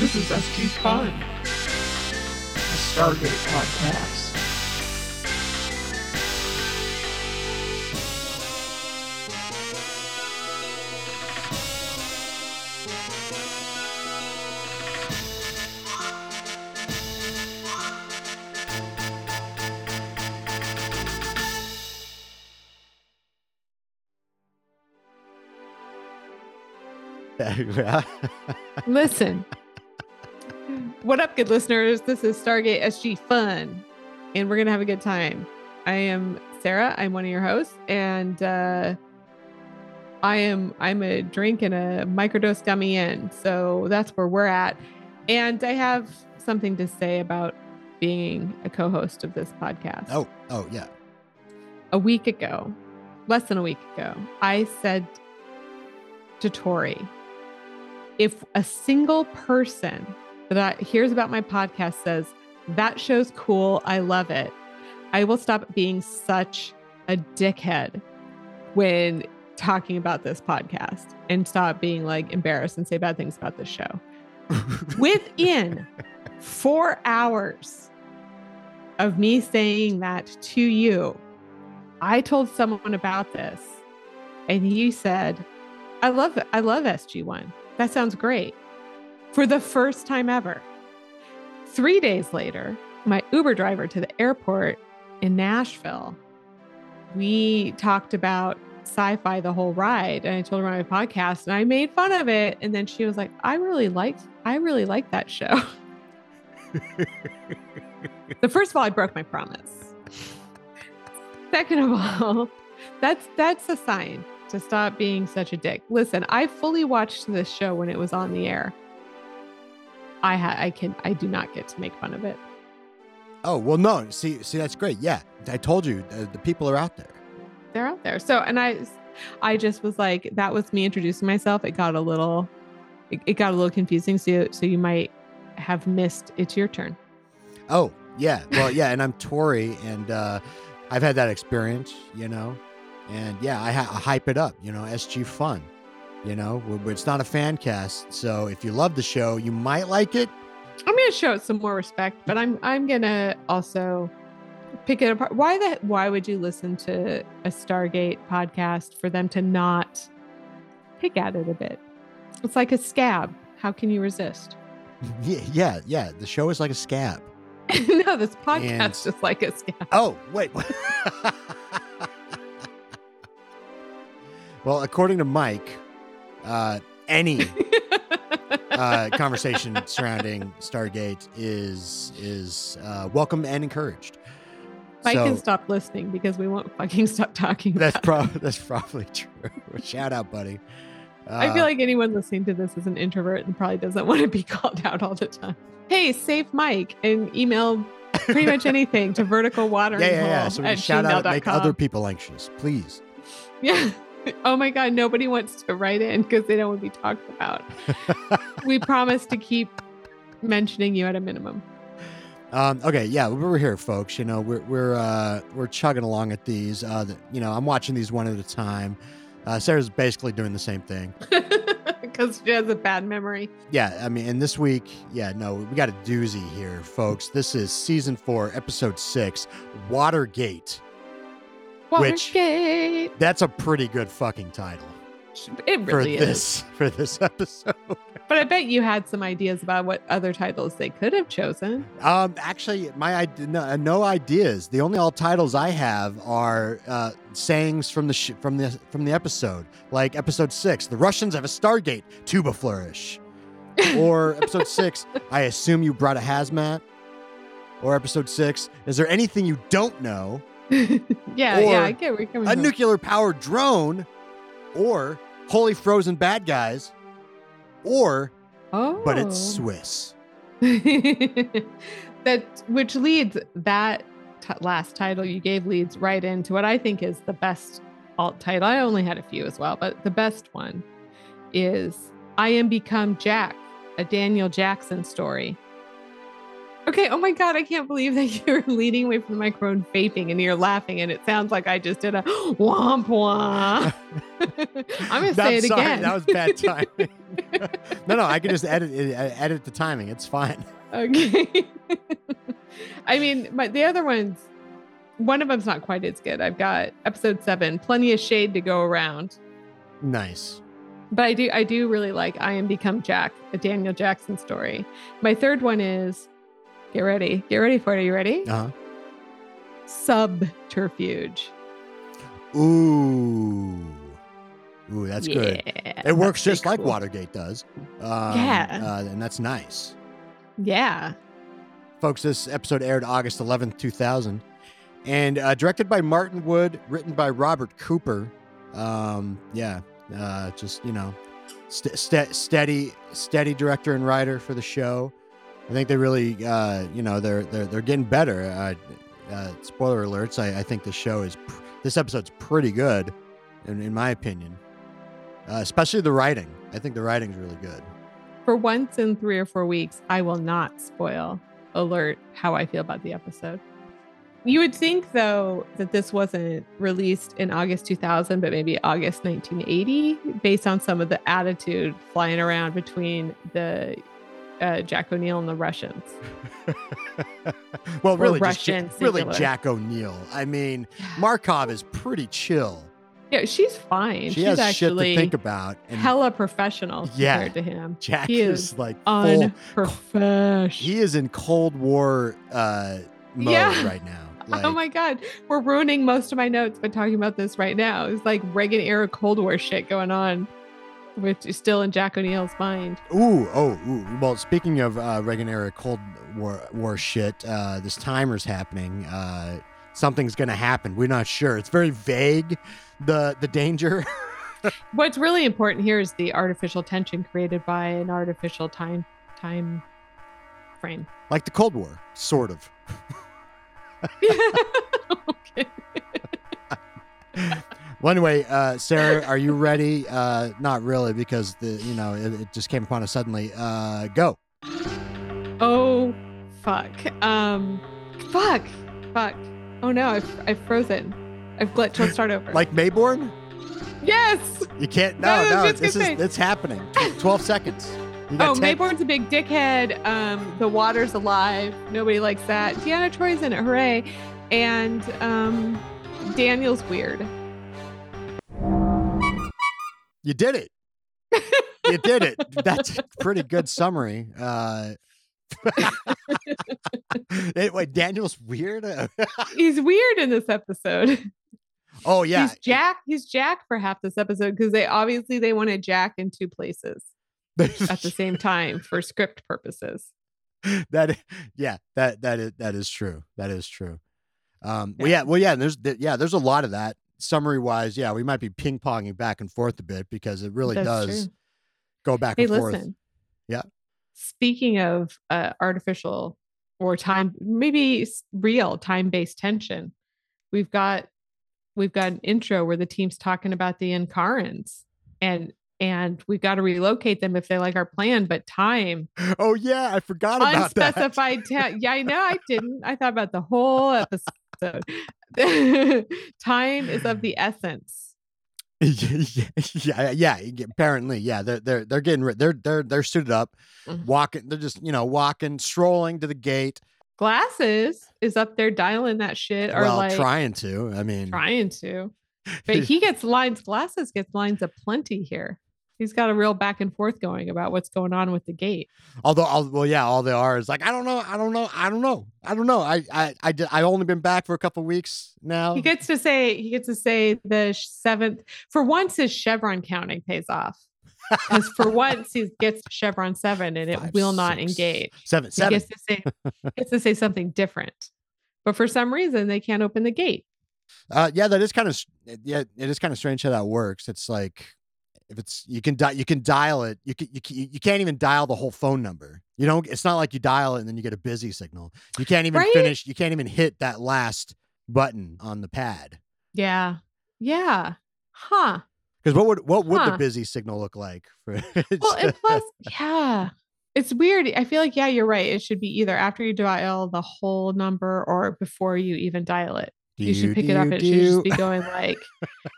This is SG Fun, a Stargate podcast. Listen. What up, good listeners? This is Stargate SG Fun, and we're going to have a good time. I am Sarah. I'm one of your hosts, and uh, I am I'm a drink and a microdose gummy in. So that's where we're at. And I have something to say about being a co-host of this podcast. Oh, oh yeah. A week ago, less than a week ago, I said to Tori, if a single person that hears about my podcast says, that show's cool, I love it, I will stop being such a dickhead when talking about this podcast and stop being like embarrassed and say bad things about this show. Within four hours of me saying that to you, I told someone about this and he said, I love it. I love SG1. That sounds great. For the first time ever. Three days later, my Uber driver to the airport in Nashville, we talked about sci fi the whole ride. And I told her about my podcast and I made fun of it. And then she was like, I really liked, I really like that show. so first of all, I broke my promise. Second of all, that's that's a sign to stop being such a dick. Listen, I fully watched this show when it was on the air. I ha- I can I do not get to make fun of it. Oh well, no. See, see, that's great. Yeah, I told you the, the people are out there. They're out there. So, and I, I just was like, that was me introducing myself. It got a little, it, it got a little confusing. So, so you might have missed. It's your turn. Oh yeah, well yeah, and I'm Tori, and uh, I've had that experience, you know, and yeah, I, ha- I hype it up, you know, SG fun, you know, it's not a fan cast, so if you love the show, you might like it. I'm gonna show it some more respect, but I'm I'm gonna also pick it apart. Why the why would you listen to a Stargate podcast for them to not pick at it a bit? It's like a scab. How can you resist? Yeah, yeah, yeah. The show is like a scab. no, this podcast and... is like a scab. Oh, wait. well, according to Mike, uh, any uh, conversation surrounding Stargate is is uh, welcome and encouraged. I so, can stop listening because we won't fucking stop talking. That's probably that's probably true. Shout out, buddy. Uh, I feel uh, like anyone listening to this is an introvert and probably doesn't want to be called out all the time. Hey, save Mike and email pretty much anything to vertical water. Yeah, yeah, yeah. So we shout out, make other people anxious, please. Yeah. Oh my God, nobody wants to write in because they don't want to be talked about. we promise to keep mentioning you at a minimum. Um, okay, yeah, we're here, folks. You know, we're we're uh, we're chugging along at these. Uh, the, you know, I'm watching these one at a time. Uh, Sarah's basically doing the same thing because she has a bad memory. Yeah, I mean, and this week, yeah, no, we got a doozy here, folks. This is season four, episode six, Watergate. Watergate. Which, that's a pretty good fucking title. It really for this, is for this episode. but I bet you had some ideas about what other titles they could have chosen. Um, actually, my idea, no, no ideas. The only all titles I have are uh, sayings from the sh- from the from the episode, like episode six. The Russians have a Stargate tuba flourish, or episode six. I assume you brought a hazmat, or episode six. Is there anything you don't know? Yeah, yeah, I get where you're coming A from. nuclear powered drone or Holy Frozen Bad Guys, or oh. but it's oh. Swiss. that which leads that t- last title you gave leads right into what I think is the best alt title. I only had a few as well, but the best one is I Am Become Jack, a Daniel Jackson story. Okay. Oh my God. I can't believe that you're leaning away from the microphone, vaping, and you're laughing, and it sounds like I just did a womp womp. I'm going to say it sorry, again. That was bad timing. no, no, I can just edit it, edit the timing. It's fine. Okay. I mean, my the other ones, one of them's not quite as good. I've got episode seven, plenty of shade to go around. Nice. But I do I do really like I Am Become Jack, a Daniel Jackson story. My third one is get ready. Get ready for it. Are you ready? Uh huh. Subterfuge. Ooh. Ooh, that's good. It works just pretty like cool. Watergate does. Um, Yeah. Uh, and that's nice. Yeah. Folks, this episode aired August 11th, 2000. And uh, directed by Martin Wood, written by Robert Cooper. Um, yeah, uh, just, you know, st- st- steady, steady director and writer for the show. I think they really, uh, you know, they're, they're, they're getting better. Uh, uh, spoiler alerts. I, I think the show is, pr- this episode's pretty good, in, in my opinion. Uh, especially the writing. I think the writing's really good. For once in three or four weeks, I will not spoil alert how I feel about the episode. You would think, though, that this wasn't released in August 2000, but maybe August 1980, based on some of the attitude flying around between the uh, Jack O'Neill and the Russians. well, Or really, just really. Jack O'Neill. I mean, Markov is pretty chill. Yeah, she's fine. She she's has actually shit to think about. And hella professional Yeah. compared to him. Jack he is, is like full. Unprofessional. He is in Cold War uh, mode Yeah. right now. Like, oh my god, we're ruining most of my notes by talking about this right now. It's like Reagan era Cold War shit going on, which is still in Jack O'Neill's mind. Ooh, oh, ooh. Well, speaking of uh, Reagan era Cold War, War shit, uh, this timer's happening. Uh, something's gonna happen. We're not sure. It's very vague. The the danger. What's really important here is the artificial tension created by an artificial time time frame. like the Cold War, sort of. okay. Well, anyway, uh, Sarah, are you ready? Uh, not really, because the you know it, it just came upon us suddenly. Uh, go. Oh fuck. Um fuck. Fuck. Oh no, I've I've frozen. I've glitched. Let's start over. Like Maybourne? yes. You can't. No, No, no. This is say- it's happening. Twelve seconds. Oh, 10 Maybourne's a big dickhead. Um, the water's alive. Nobody likes that. Deanna Troi's in it. Hooray. And um, Daniel's weird. You did it. you did it. That's a pretty good summary. Uh, it- wait, Daniel's weird. He's weird in this episode. oh yeah, He's Jack. He's Jack for half this episode because they obviously they wanted Jack in two places at the same time for script purposes. that yeah that that is that is true that is true um well yeah well yeah there's yeah there's a lot of that summary wise yeah we might be ping-ponging back and forth a bit because it really That's does true. go back Hey, and forth. Yeah. Speaking of uh, artificial or time, maybe real time-based tension, we've got we've got an intro where the team's talking about the Enkarans and and we've got to relocate them if they like our plan. But time, oh yeah i forgot about that unspecified time. Yeah, I know. I didn't. I thought about the whole episode. time is of the essence. yeah, yeah, yeah. Apparently, yeah. They're they're they're getting rid. They're they're they're suited up, Mhm. walking. They're just you know walking, strolling to the gate. Glasses is up there dialing that shit, or well, like trying to. I mean, trying to. But he gets lines, glasses gets lines of plenty here. He's got a real back and forth going about what's going on with the gate. although, all, well, yeah, all they are is like, I don't know, I don't know, I don't know, I don't know. I I I I've only been back for a couple weeks now. He gets to say he gets to say the seventh for once his chevron counting pays off. Because for once he gets chevron seven and it Five, will not six, engage. Seven, He seven. gets to say gets to say something different. But for some reason they can't open the gate. Uh, yeah, that is kind of yeah, it is kind of strange how that works. It's like if it's you can di- you can dial it. You can, you can, you can't even dial the whole phone number. You don't. It's not like you dial it and then you get a busy signal. You can't even Right? finish. You can't even hit that last button on the pad. Yeah. Yeah. Huh. Because what would what would the busy signal look like? For Well, and plus, yeah, it's weird. I feel like, yeah, you're right. It should be either after you dial the whole number or before you even dial it. You should pick it up. and It should just be going like,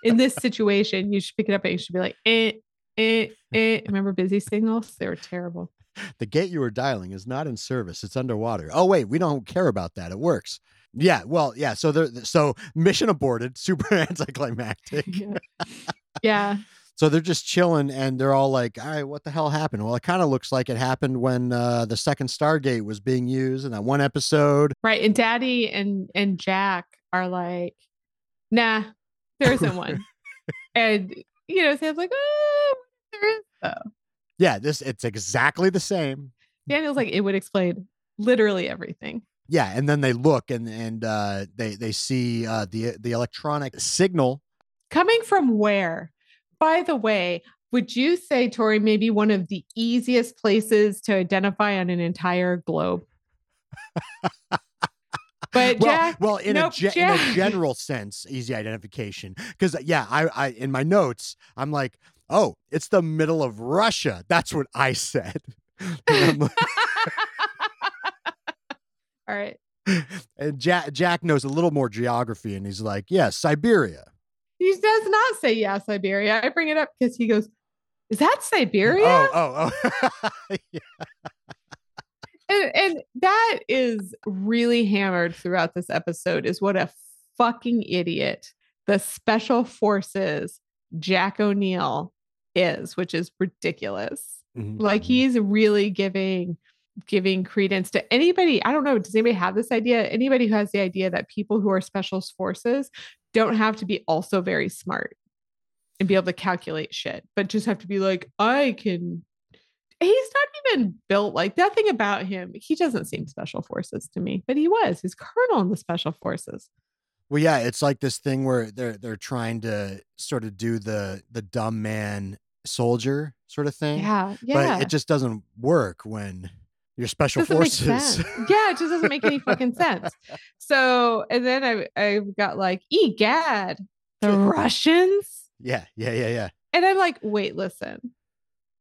in this situation, you should pick it up and you should be like, eh, eh, eh. Remember busy signals? They were terrible. The gate you were dialing is not in service. It's underwater. Oh wait, we don't care about that. It works. Yeah, well, yeah. So there, so mission aborted, super anticlimactic. Yeah. yeah. So they're just chilling, and they're all like, "All right, what the hell happened?" Well, it kind of looks like it happened when uh, the second Stargate was being used in that one episode. Right. And Daddy and and Jack are like, nah, there isn't one. and you know, Sam's like, oh, there is though. Yeah, this it's exactly the same. Daniel's like, it would explain literally everything. Yeah, and then they look and and uh, they they see uh, the the electronic signal. Coming from where? By the way, would you say, Tori, maybe one of the easiest places to identify on an entire globe? But well, Jack, well, in nope, a ge- in a general sense, easy identification. Because yeah, I, I in my notes, I'm like, oh, it's the middle of Russia. That's what I said. Like- all right. and Jack Jack knows a little more geography, and he's like, yeah, Siberia. He does not say yeah, Siberia. I bring it up because he goes, Is that oh, Siberia? Oh, oh, oh. Yeah. And, and that is really hammered throughout this episode is what a fucking idiot the special forces Jack O'Neill is, which is ridiculous. Mhm, Like mhm. he's really giving giving credence to anybody. I don't know. Does anybody have this idea? Anybody who has the idea that people who are special forces don't have to be also very smart and be able to calculate shit, but just have to be like, I can. He's not even built like nothing about him. He doesn't seem special forces to me, but he was. He's colonel in the special forces. Well, yeah, it's like this thing where they're they're trying to sort of do the the dumb man soldier sort of thing. Yeah. Yeah. But it just doesn't work when you're special forces. yeah, it just doesn't make any fucking sense. So, and then I I've got like, egad, the Russians, yeah, yeah, yeah, yeah. and I'm like, wait, listen,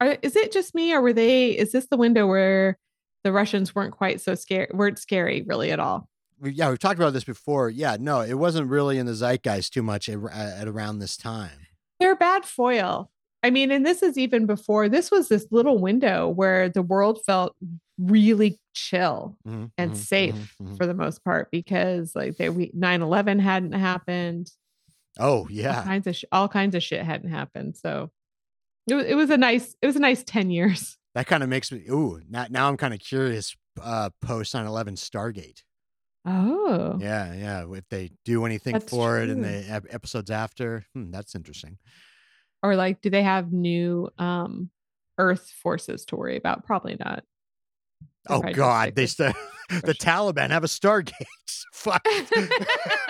are, is it just me, or were they? Is this the window where the Russians weren't quite so scary, weren't scary really at all? We, yeah, we've talked about this before. Yeah, no, it wasn't really in the zeitgeist too much at, at around this time. They're bad foil. I mean, and this is even before this was this little window where the world felt really chill Mhm, and mhm, safe mhm, mhm. for the most part because like they we 9-11 hadn't happened Oh all yeah, kinds of sh- all kinds of shit hadn't happened so it was, it was a nice it was a nice 10 years that kind of makes me. Ooh, now now I'm kind of curious. Uh, post 9/11 Stargate. oh Yeah, yeah. If they do anything That's for it in true. the ep- episodes after, hmm, that's interesting. or like do they have new um earth forces to worry about probably not They're Oh probably God, they st- the Taliban have a Stargate. Fuck.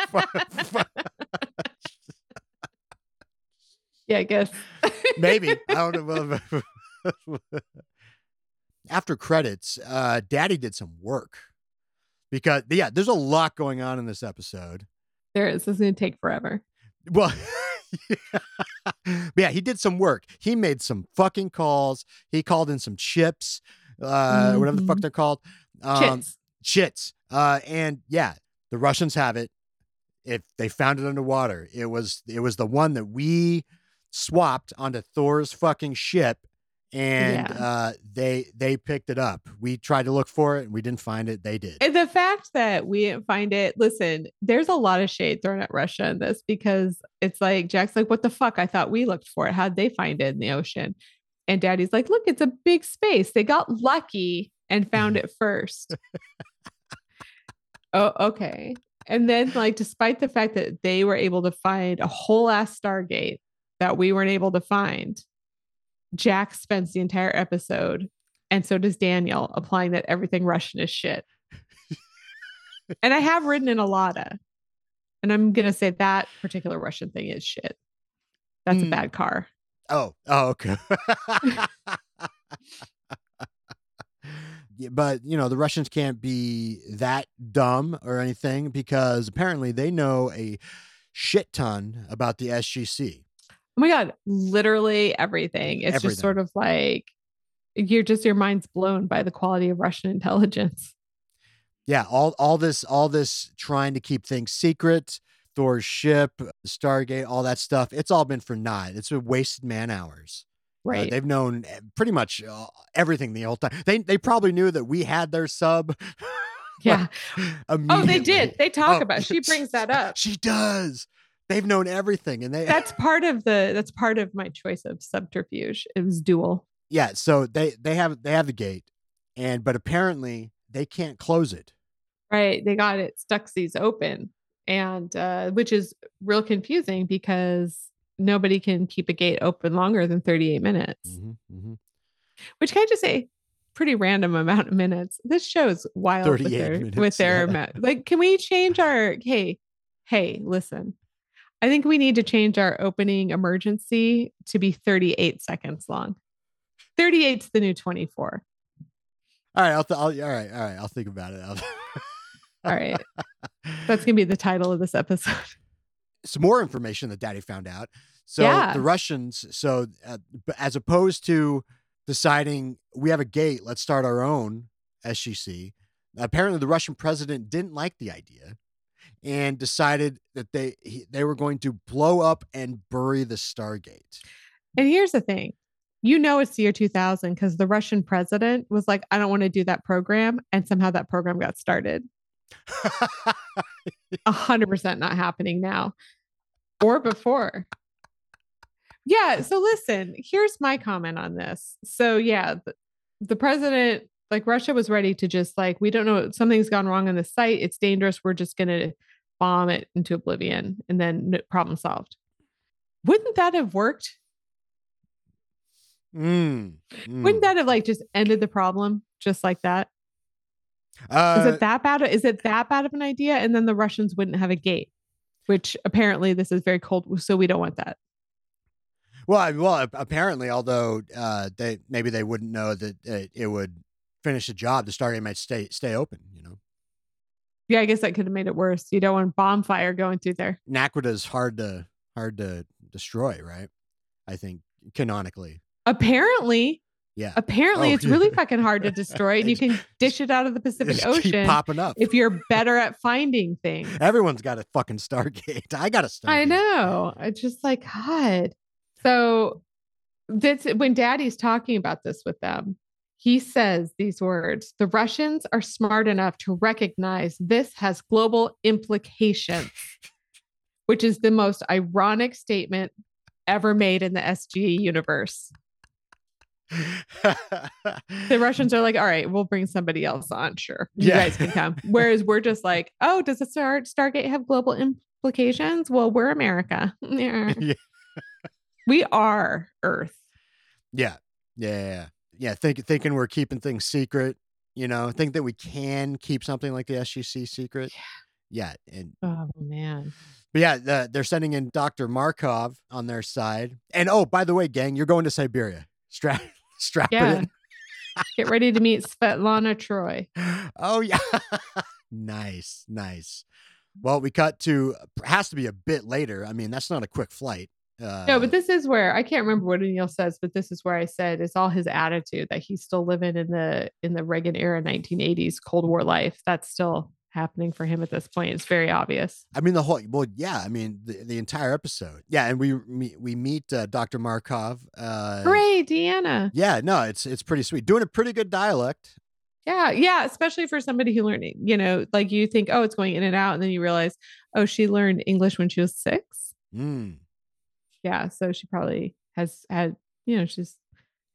Fuck, fuck. with- yeah i guess Maybe I don't know. After credits, uh, Daddy did some work because yeah, there's a lot going on in this episode. there is this is gonna take forever Well, But yeah, he did some work. He made some fucking calls. He called in some chips, uh, whatever the fuck Mhm. they're called. Um, Chits. chits. Uh, and yeah, the Russians have it. If they found it underwater, it was it was the one that we swapped onto Thor's fucking ship, and Yeah. uh, they they picked it up. We tried to look for it, and we didn't find it. They did. And the fact that we didn't find it, listen, there's a lot of shade thrown at Russia in this because it's like Jack's like, what the fuck? I thought we looked for it. How'd they find it in the ocean? And daddy's like, look, it's a big space. They got lucky and found it first. oh, okay. And then, like, despite the fact that they were able to find a whole ass Stargate that we weren't able to find, Jack spends the entire episode, and so does Daniel, applying that everything Russian is shit. and I have written in a lotta, and I'm gonna say that particular Russian thing is shit. That's a Mm. bad car. Oh, oh, okay. But you know the Russians can't be that dumb or anything because apparently they know a shit ton about the SGC. Oh my god, literally everything. It's Everything. just sort of like you're just your mind's blown by the quality of Russian intelligence. Yeah, all all this all this trying to keep things secret, Thor's ship, Stargate, all that stuff. It's all been for naught. It's been wasted man hours. Right. they've known eh, pretty much uh, everything the whole time. They they probably knew that we had their sub. yeah. Oh, they did. They talk Oh, about. She brings that up. She does. They've known everything, and they That's part of the. That's part of my choice of subterfuge. It was dual. yeah. So they they have they have the gate, and but apparently they can't close it. Right. They got it Stuxies open, and uh, which is real confusing because nobody can keep a gate open longer than 38 minutes. Mhm, mhm. Which can I just say, pretty random amount of minutes. This show's wild with 38 their minutes, with their yeah. like. Can we change our? Hey, hey, listen. I think we need to change our opening emergency to be 38 seconds long. 38's the new 24. All right, I'll, th- I'll all right, all right. I'll think about it. All right. That's gonna be the title of this episode. some more information that Daddy found out. So Yeah. the Russians, so uh, as opposed to deciding we have a gate, let's start our own SGC. Apparently, the Russian president didn't like the idea and decided that they he, they were going to blow up and bury the Stargate. And here's the thing. You know it's the year 2000 because the Russian president was like, I don't want to do that program. And somehow that program got started. Hundred percent not happening now or before. Yeah. So listen, here's my comment on this. So yeah, the, the president, like Russia was ready to just like, we don't know, something's gone wrong on the site. It's dangerous. We're just gonna bomb it into oblivion and then problem solved. Wouldn't that have worked? Mm, Wouldn't mm. that have like just ended the problem just like that? Is Uh, it that bad? Is it that bad of an idea? And then the Russians wouldn't have a gate, which apparently this is very cold. So we don't want that. Well, I- well, apparently, although uh, they maybe they wouldn't know that it, it would finish the job, the Stargate might stay stay open. You know, Yeah, I guess that could have made it worse. You don't want bomb fire going through there. Naquadah's hard to hard to destroy, right? I think canonically, Apparently, yeah. apparently Oh, it's really fucking hard to destroy, and you can dish it out of the Pacific Ocean popping up. if you're better at finding things. Everyone's got a fucking Stargate. I got a Stargate. I know. It's just like God. So that's when Daddy's talking about this with them. He says these words: "The Russians are smart enough to recognize this has global implications," which is the most ironic statement ever made in the SGE universe. The Russians are like, "All right, we'll bring somebody else on. Sure, you Yeah. guys can come." Whereas we're just like, "Oh, does the Star Stargate have global implications?" Well, we're America. Yeah. We are Earth. yeah, yeah, yeah, yeah. Yeah. Think, thinking we're keeping things secret. You know, think that we can keep something like the SGC secret. Yeah, and Oh man. But yeah, the, they're sending in Dr. Markov on their side. And oh, by the way, gang, you're going to Siberia. Strap, strap Yeah. it Get ready to meet Svetlana Troi. Oh, yeah. nice, nice. Well, we cut to, uh, has to be a bit later. I mean, that's not a quick flight. Uh, No, but this is where I can't remember what Neil says, but this is where I said it's all his attitude that he's still living in the in the Reagan era 1980s Cold War life. That's still happening for him at this point. It's very obvious. I mean, the whole, well, yeah, I mean, the, the entire episode. Yeah. And we, we, we meet uh, Dr. Markov. Uh, Hooray, Deanna. Yeah, no, it's, it's pretty sweet. Doing a pretty good dialect. Yeah, yeah, especially for somebody who learned, you know, like you think, oh, it's going in and out, and then you realize, oh, she learned English when she was six. Mm. Yeah, so she probably has had, you know, she's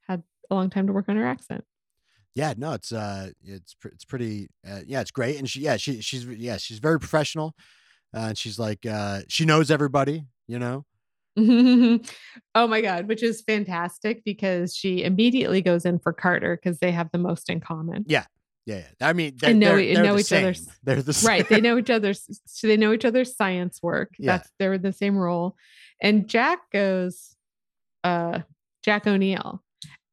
had a long time to work on her accent. yeah no it's uh it's it's pretty uh, yeah it's great and she yeah she she's yeah she's very professional uh, and she's like uh she knows everybody you know oh my god, which is fantastic because she immediately goes in for Carter because they have the most in common. yeah yeah i mean they're, know- they're, they're know the each other's- they're the same. right they know each other's so they know each other's science work Yeah. that's they're in the same role and jack goes uh jack o'neill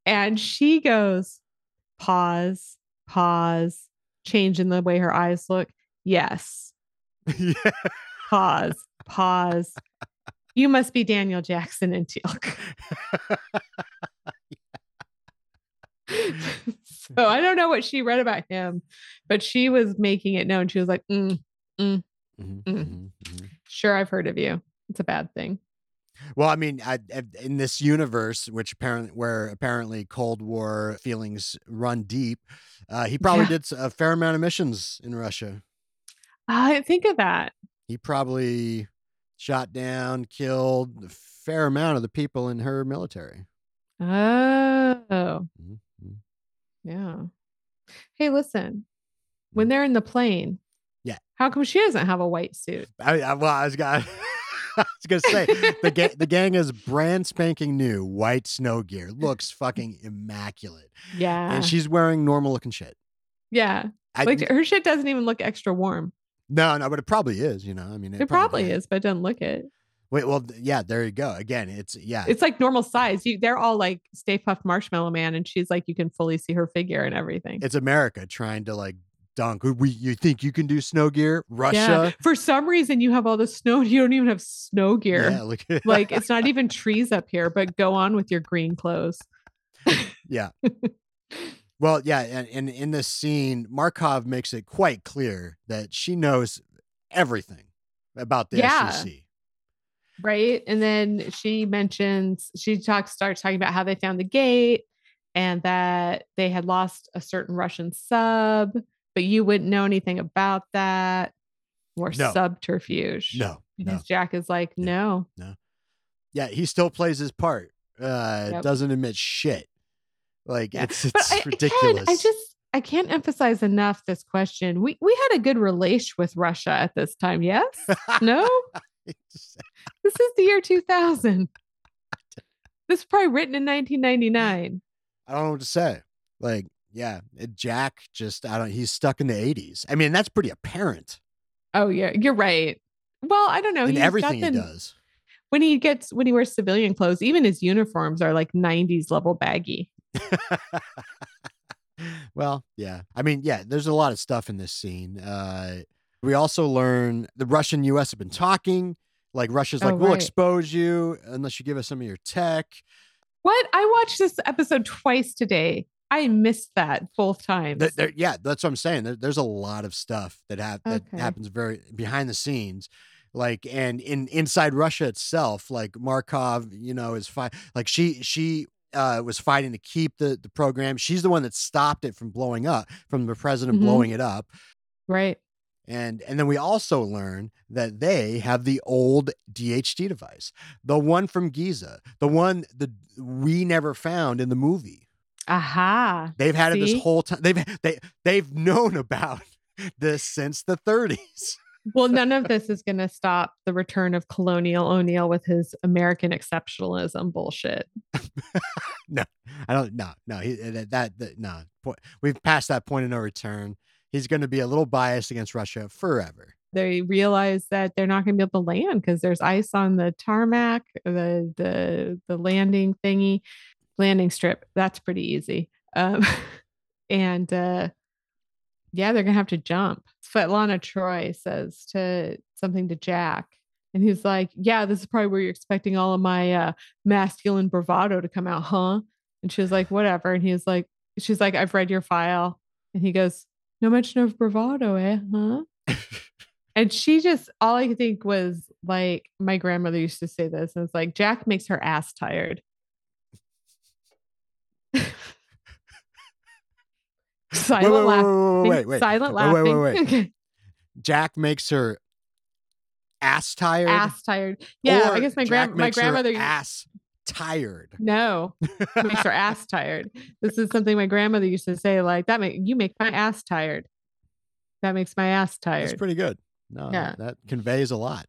and she goes pause pause change in the way her eyes look yes yeah. pause pause you must be daniel jackson and teal'c so i don't know what she read about him but she was making it known she was like mm, Mhm, Mm. mhm, mhm. Sure, I've heard of you. It's a bad thing. Well, I mean, I, in this universe, which apparently where apparently Cold War feelings run deep, uh, he probably Yeah. did a fair amount of missions in Russia. I think of that. He probably shot down, killed a fair amount of the people in her military. Oh, Mhm. yeah. Hey, listen. When they're in the plane, Yeah. How come she doesn't have a white suit? I, I, well, I was gonna, I was gonna say the ga- the gang is brand spanking new white snow gear, looks fucking immaculate, Yeah. and she's wearing normal looking shit. yeah. I, Like her shit doesn't even look extra warm. no, no, but it probably is. You know, I mean, It, probably is, but it doesn't look it. Wait, well, yeah, there you go. Again, it's yeah, It's like normal size. You, they're all like Stay Puft Marshmallow Man, and she's like, you can fully see her figure and everything. it's America trying to like dunk. We, you think you can do snow gear? Yeah. Russia? For some reason, you have all the snow. You don't even have snow gear. Yeah, look like it's not even trees up here. But go on with your green clothes. yeah. Well, yeah, and, and in this scene, Markov makes it quite clear that she knows everything about the Yeah. SGC. right and then she mentions she talks starts talking about how they found the gate and that they had lost a certain russian sub but you wouldn't know anything about that more No. subterfuge No, no. jack is like Yeah. no Yeah, he still plays his part. Uh, Yep. doesn't admit shit. Like Yeah. it's it's I, again, ridiculous. i just i can't emphasize enough this question we we had a good relation with russia at this time yes no this is the year 2000 this is probably written in 1999 I don't know what to say. Like, yeah, Jack just I don't. He's stuck in the '80s. I mean, that's pretty apparent Oh yeah, you're right. Well, I don't know. in everything he does. When he gets when he wears civilian clothes, even his uniforms are like 90s level baggy. well, yeah. I mean, yeah, there's a lot of stuff in this scene. Uh, we also learn the Russian US have been talking. Like Russia's Oh, like, we'll right. expose you unless you give us some of your tech. What? I watched this episode twice today. I missed that both times. Th- there- yeah, that's what I'm saying. There, there's a lot of stuff that hap- that Okay. happens very behind the scenes. Like and in inside Russia itself, like Markov, you know, is fight like she she uh, was fighting to keep the the program. She's the one that stopped it from blowing up, from the president Mhm. blowing it up. right. And and then we also learn that they have the old DHD device, the one from Giza, the one that we never found in the movie. Aha. They've had it this whole time. They've they they've known about this since the 30s. Well, none of this is going to stop the return of Colonial O'Neill with his American exceptionalism bullshit. No, I don't no no he, uh, that, that that no. We've passed that point of no return. He's going to be a little biased against Russia forever. They realize that they're not going to be able to land because there's ice on the tarmac, the the the landing thingy, landing strip. That's pretty easy. Um, and uh, yeah, they're gonna have to jump. Svetlana Troi says to something to Jack, and he's like, "Yeah, this is probably where you're expecting all of my uh, masculine bravado to come out, huh?" And she was like, "Whatever." And he was like, "She's like, I've read your file," and he goes, "No mention of bravado, eh? Huh?" And she just, all I could think was like, my grandmother used to say this, and it's like, Jack makes her ass tired. Silent wait, wait, laughing. wait, wait, wait, wait. Silent oh, Wait, wait, laughing. wait, wait. Jack makes her ass tired. ass tired. Yeah, I guess my grand my grandmother ass tired. no makes her ass tired. This is something my grandmother used to say, like that make you make my ass tired. That makes my ass That's tired. pretty good. No, Yeah. that, that conveys a lot.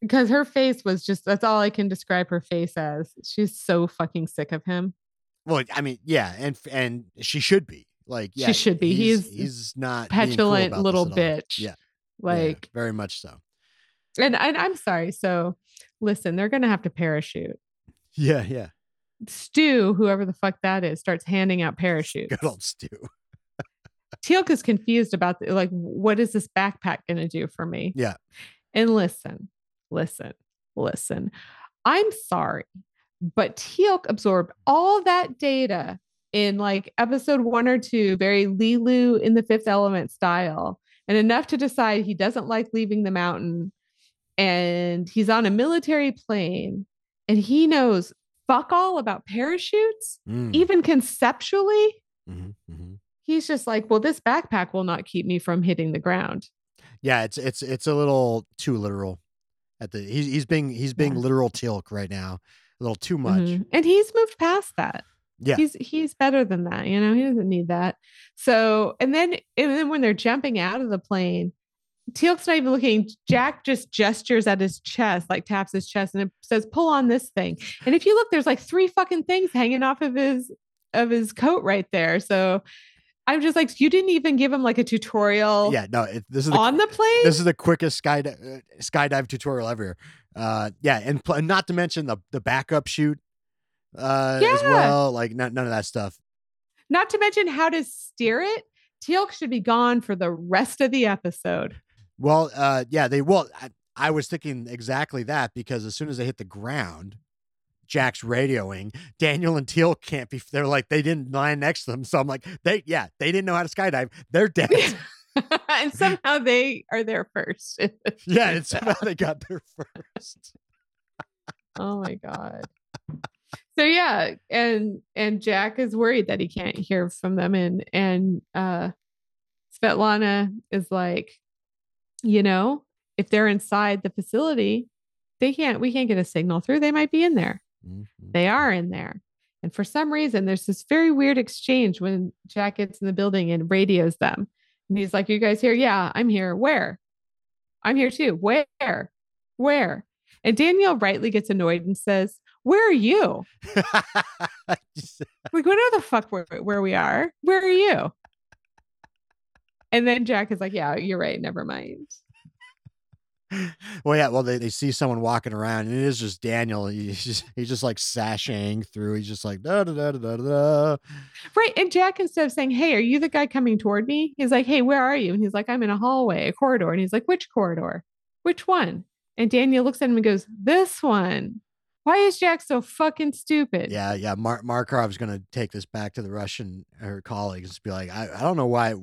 Because her face was just that's all I can describe her face as. She's so fucking sick of him. Well, I mean, yeah, and and she should be like, yeah, She should be. He's, He's he's not being cool Petulant little bitch. Yeah, yeah, Like very much so. and, and I'm sorry. So listen, they're gonna have to parachute. Yeah, yeah. Stu, whoever the fuck that is, starts handing out parachutes. Good old Stu. Teal'c is confused about the, like, what is this backpack going to do for me? Yeah. And listen, listen, listen. I'm sorry, but Teal'c absorbed all that data in like episode one or two, very Leeloo in the Fifth Element style, and enough to decide he doesn't like leaving the mountain, and he's on a military plane. and he knows fuck all about parachutes, Mm, even conceptually. mhm, mhm. He's just like, well, this backpack will not keep me from hitting the ground. Yeah, it's it's it's a little too literal. At the he's he's being he's being Yeah. literal Teal'c right now, a little too much. Mhm. And he's moved past that. Yeah. He's he's better than that, you know. He doesn't need that. So, and then and then when they're jumping out of the plane, Teal'c's not even looking. Jack just gestures at his chest, like taps his chest, and it says, "Pull on this thing." And if you look, there's like three fucking things hanging off of his of his coat right there. So, I'm just like, you didn't even give him like a tutorial Yeah, no, it, this is the, on the plane. this is the quickest skydive uh, skydive tutorial ever. Uh, yeah, and pl- not to mention the the backup shoot uh, as Yeah. well. Like not, none of that stuff. not to mention how to steer it. Teal'c should be gone for the rest of the episode. Well, uh, yeah, they will. I, I was thinking exactly that because as soon as they hit the ground, Jack's radioing. Daniel and Teal can't be. They're like they didn't line next to them, so I'm like they yeah they didn't know how to skydive. They're dead. and somehow they are there first. yeah, and somehow they got there first. oh my god. So yeah, and and Jack is worried that he can't hear from them, and and uh Svetlana is like, you know, if they're inside the facility, they can't. We can't get a signal through. They might be in there. Mhm. They are in there. And for some reason, there's this very weird exchange when Jack gets in the building and radios them. And he's like, You guys here? Yeah, I'm here. Where? I'm here too. Where? Where? And Danielle rightly gets annoyed and says, Where are you? Just- Like, we know the fuck where, where we are. Where are you? And then Jack is like, Yeah, you're right. Never mind. well, yeah. Well, they, they see someone walking around, and it is just Daniel. He's just he's just like sashaying through. He's just like da da da da da da. Right. And Jack, instead of saying, Hey, are you the guy coming toward me? He's like, Hey, where are you? And he's like, I'm in a hallway, a corridor. And he's like, Which corridor? Which one? And Daniel looks at him and goes, This one. Why is Jack so fucking stupid? Yeah, yeah. Mar- Markov's gonna take this back to the Russian her colleagues. and Be like, I, I don't know why,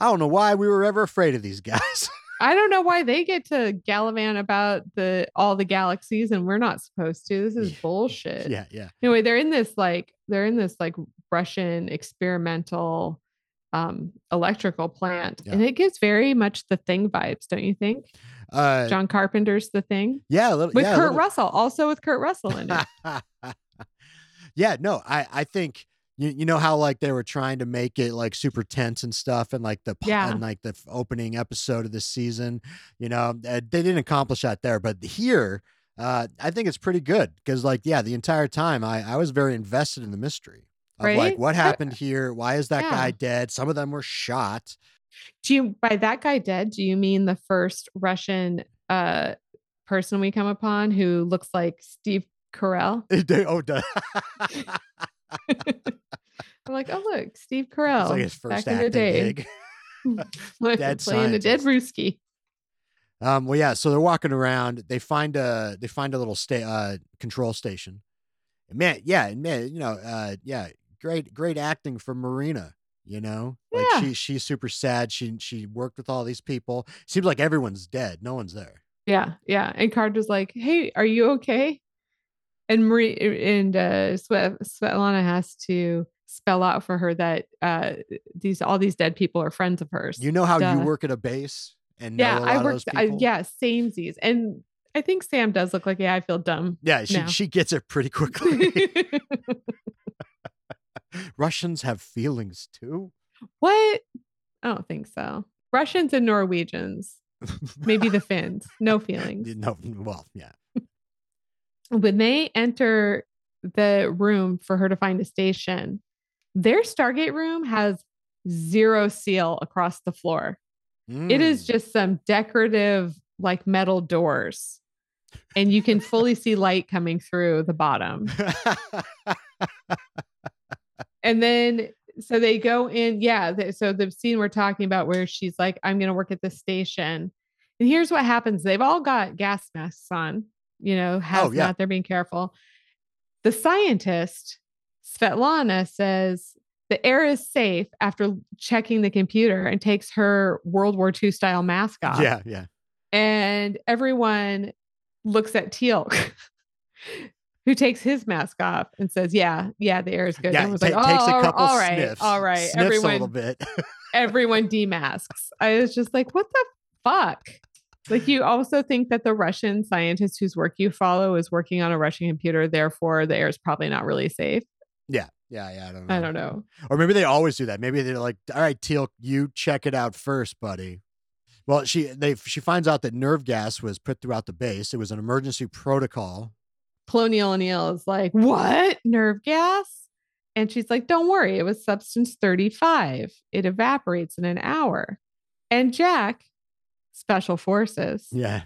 I don't know why we were ever afraid of these guys. I don't know why they get to gallivant about the all the galaxies and we're not supposed to. This is Yeah. bullshit. yeah, yeah. Anyway, they're in this like they're in this like Russian experimental um electrical plant. Yeah. And it gives very much the thing vibes, don't you think? Uh, John Carpenter's the thing. yeah, a little, with yeah, Kurt Russell, also with Kurt Russell in it. yeah, no, I, I think you, you know how like they were trying to make it like super tense and stuff, and like the Yeah. and like the opening episode of this season, you know, uh, they didn't accomplish that there, but here, uh, I think it's pretty good because like yeah, the entire time I I was very invested in the mystery of like what happened here, why is that Yeah. guy dead? Some of them were shot. Do you by that guy dead? Do you mean the first Russian uh person we come upon who looks like Steve Carell? Oh, duh. I'm like, oh look, Steve Carell. it's like his back first in the acting day. gig. Dead playing the dead. Ruski. Um, well, yeah. So they're walking around. They find a they find a little sta- uh, control station. And man, yeah, and man, you know, uh, yeah, great great acting from Marina. You know, like Yeah. she she's super sad. She she worked with all these people. Seems like everyone's dead. No one's there. Yeah, yeah. And Card was like, "Hey, are you okay?" And Marie and uh, Svet, Svetlana has to spell out for her that uh, these all these dead people are friends of hers. You know how Duh. you work at a base and know yeah, a lot I of worked. I, yeah, samesies. And I think Sam does look like, yeah, I feel dumb. yeah. She now. she gets it pretty quickly. Russians have feelings too. what? I don't think so. Russians and Norwegians, maybe the Finns, no feelings. no, well, yeah. when they enter the room for her to find a station, their Stargate room has zero seal across the floor. It is Mm. just some decorative, like metal doors. And you can fully see light coming through the bottom. And then, so they go in. Yeah. so the scene we're talking about where she's like, I'm going to work at the station. And here's what happens they've all got gas masks on, you know, hazmat. Oh, yeah. They're being careful. The scientist, Svetlana, says the air is safe after checking the computer and takes her World War II style mask off. yeah, yeah. And everyone looks at Teal'c, who takes his mask off and says, "Yeah, yeah, the air is good." Yeah, and was ta- like, takes a "Oh, couple all right, sniffs, all right." sniffs a little everyone, bit. everyone demasks. I was just like, "What the fuck?" Like, you also think that the Russian scientist whose work you follow is working on a Russian computer, therefore the air is probably not really safe. yeah, yeah, yeah. I don't know. I don't know. Or maybe they always do that. Maybe they're like, "All right, Teal, you check it out first, buddy." Well, she they she finds out that nerve gas was put throughout the base. It was an emergency protocol. Colonial O'Neill is like, What? Nerve gas? And she's like, Don't worry, it was substance 35. It evaporates in an hour. And Jack, special forces, Yeah,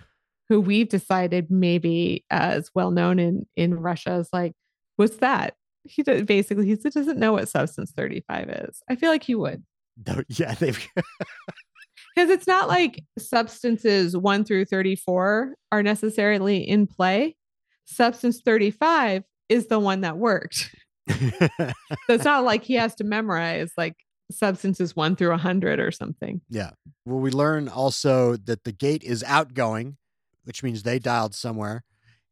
who we've decided maybe uh, is well known in, in Russia, is like, What's that? He does, basically he doesn't know what substance 35 is. I feel like he would. No, yeah. They've Because it's not like substances 1 through 34 are necessarily in play. Substance 35 is the one that worked. So it's not like he has to memorize like substances one through a hundred or something. Yeah. Well, we learn also that the gate is outgoing, which means they dialed somewhere,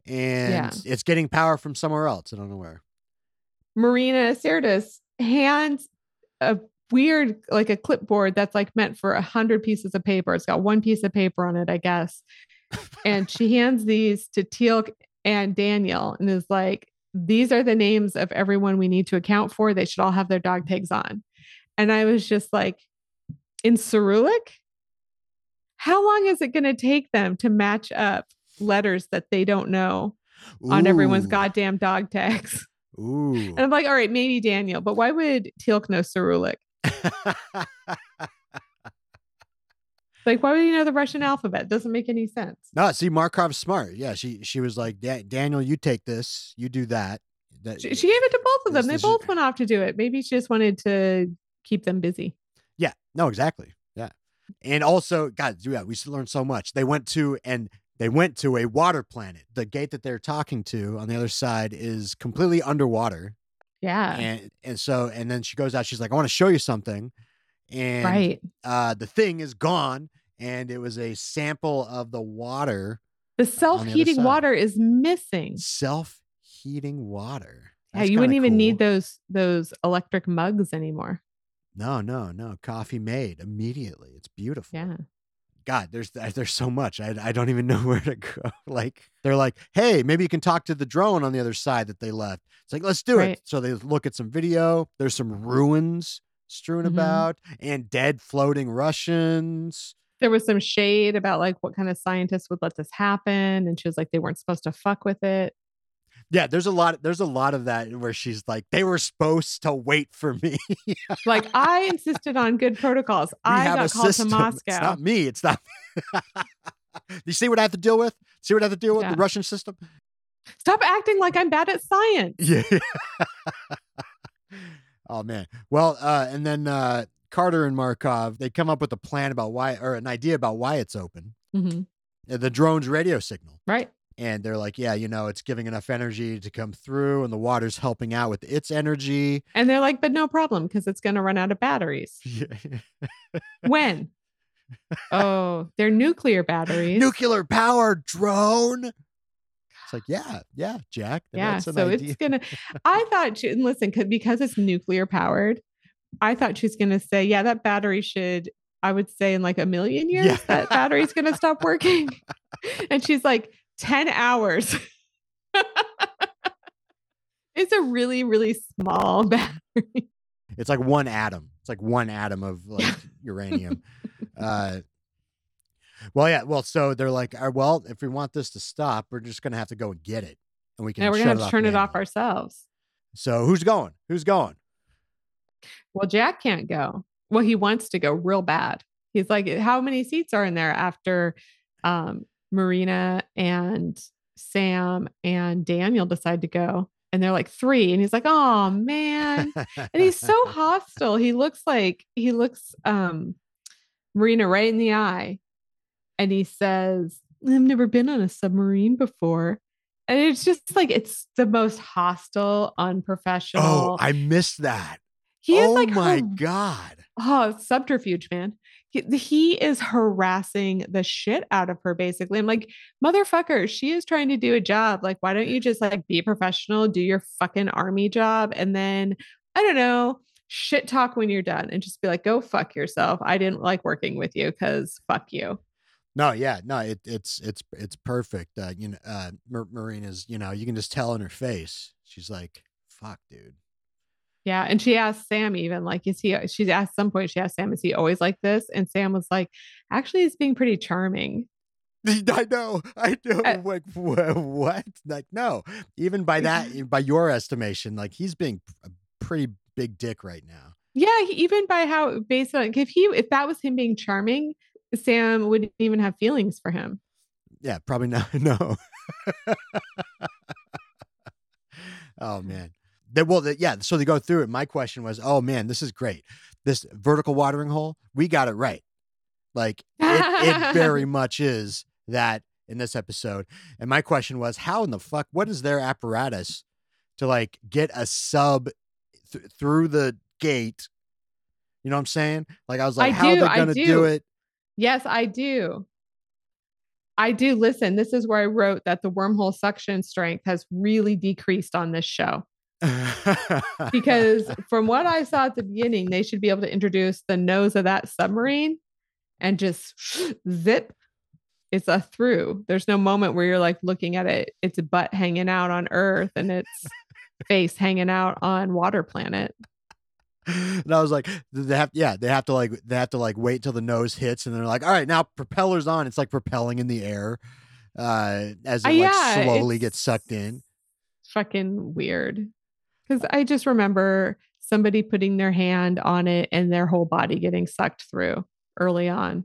and Yeah. it's getting power from somewhere else. I don't know where. Marina Sirtis hands a weird, like a clipboard that's like meant for a hundred pieces of paper. It's got one piece of paper on it, I guess. And she hands these to Teal and Daniel and is like, these are the names of everyone we need to account for. They should all have their dog tags on. And I was just like, in Cyrillic? How long is it going to take them to match up letters that they don't know on everyone's goddamn dog tags? Ooh. And I'm like, all right, maybe Daniel, but why would Teal'c know Cyrillic? Like, why would he know the Russian alphabet? Doesn't make any sense. no, see, Markov's smart. Yeah, she she was like, Daniel, you take this, you do that. That- She, she gave it to both of them. This- They this is- both went off to do it. Maybe she just wanted to keep them busy. Yeah, no, exactly. Yeah. And also, God, yeah, we learned so much. They went to and they went to a water planet. The gate that they're talking to on the other side is completely underwater. Yeah. And and so and then she goes out, she's like, I want to show you something. And right. uh the thing is gone, and it was a sample of the water, The self heating side. water is missing. self-heating water. Yeah, you wouldn't even need those those electric mugs anymore. No, no, no. Coffee made immediately. It's beautiful. Yeah. God, there's there's so much. I I don't even know where to go. Like they're like, hey, maybe you can talk to the drone on the other side that they left. It's like, let's do Right. it. So they look at some video. There's some ruins strewn Mhm. about and dead floating Russians. There was some shade about like what kind of scientists would let this happen. And she was like, they weren't supposed to fuck with it. Yeah, there's a lot. There's a lot of that where she's like, they were supposed to wait for me. Like I insisted on good protocols. We I have got a called system. to It's Moscow. not me. It's not. you see what I have to deal with? See what I have to deal with? Yeah. The Russian system? Stop acting like I'm bad at science. Yeah. oh man. Well, uh, and then uh, Carter and Markov they come up with a plan about why, or an idea about why it's open. Mhm. Uh, The drone's radio signal, Right. and they're like, yeah, you know, it's giving enough energy to come through, and the water's helping out with its energy. And they're like, but no problem because it's going to run out of batteries. when? oh, they're nuclear batteries. Nuclear power drone. It's like, yeah, yeah, Jack. yeah. that's an So idea. it's to, I thought, she, and listen, 'cause- because it's nuclear powered, I thought she's to say, yeah, that battery should, I would say in like a million years, Yeah. that battery's to stop working. and she's like, 10 hours. it's a really, really small battery. It's like one atom. It's like one atom of like uranium. uh, well, yeah. Well, so they're like, "Uh, well, if we want this to stop, we're just gonna have to go and get it, and we can. Now we're going to have to turn it off ourselves. So who's going? Who's going? Well, Jack can't go. Well, he wants to go real bad. He's like, how many seats are in there after um, Marina and Sam and Daniel decide to go? And they're like three. And he's like, oh man. And he's so hostile. He looks like he looks um Marina right in the eye. And he says, I've never been on a submarine before. And it's just like it's the most hostile, unprofessional. oh, I missed that. he is oh like my her god. Oh, subterfuge, man. he, he is harassing the shit out of her basically i'm like motherfucker she is trying to do a job like why don't you just like be professional do your fucking army job and then i don't know shit talk when you're done and just be like go fuck yourself i didn't like working with you because fuck you No, yeah, no, it, it's it's it's perfect. Uh, you know, uh, Mar- Marina's, you know, you can just tell in her face. She's like, "Fuck, dude." Yeah. And she asked Sam even like, is he, she's asked some point, she asked Sam, is he always like this? And Sam was like, actually, he's being pretty charming. I know, I know. Uh, like wha- what? Like no, even by that, by your estimation, like he's being a pretty big dick right now. Yeah. Even by how, based on, if he, if that was him being charming, Sam wouldn't even have feelings for him. Yeah, probably not. No. oh man. They, well, the, yeah. So they go through it. My question was, oh man, this is great. This vertical watering hole, we got it right. Like it, it very much is that in this episode. And my question was, how in the fuck? What is their apparatus to like get a sub th- through the gate? You know what I'm saying? Like I was like, I how do, are they gonna do. do. it? Yes, I do. I do. Listen, this is where I wrote that the wormhole suction strength has really decreased on this show. because from what I saw at the beginning, they should be able to introduce the nose of that submarine and just zip. It's a through. There's no moment where you're like looking at it, its a butt hanging out on Earth and its face hanging out on Water Planet. and I was like, they have, yeah, they have to like, they have to like wait till the nose hits, and they're like, all right, now propellers on. It's like propelling in the air, uh, as it Uh, like yeah, slowly gets sucked in. Fucking weird. Because I just remember somebody putting their hand on it and their whole body getting sucked through early on.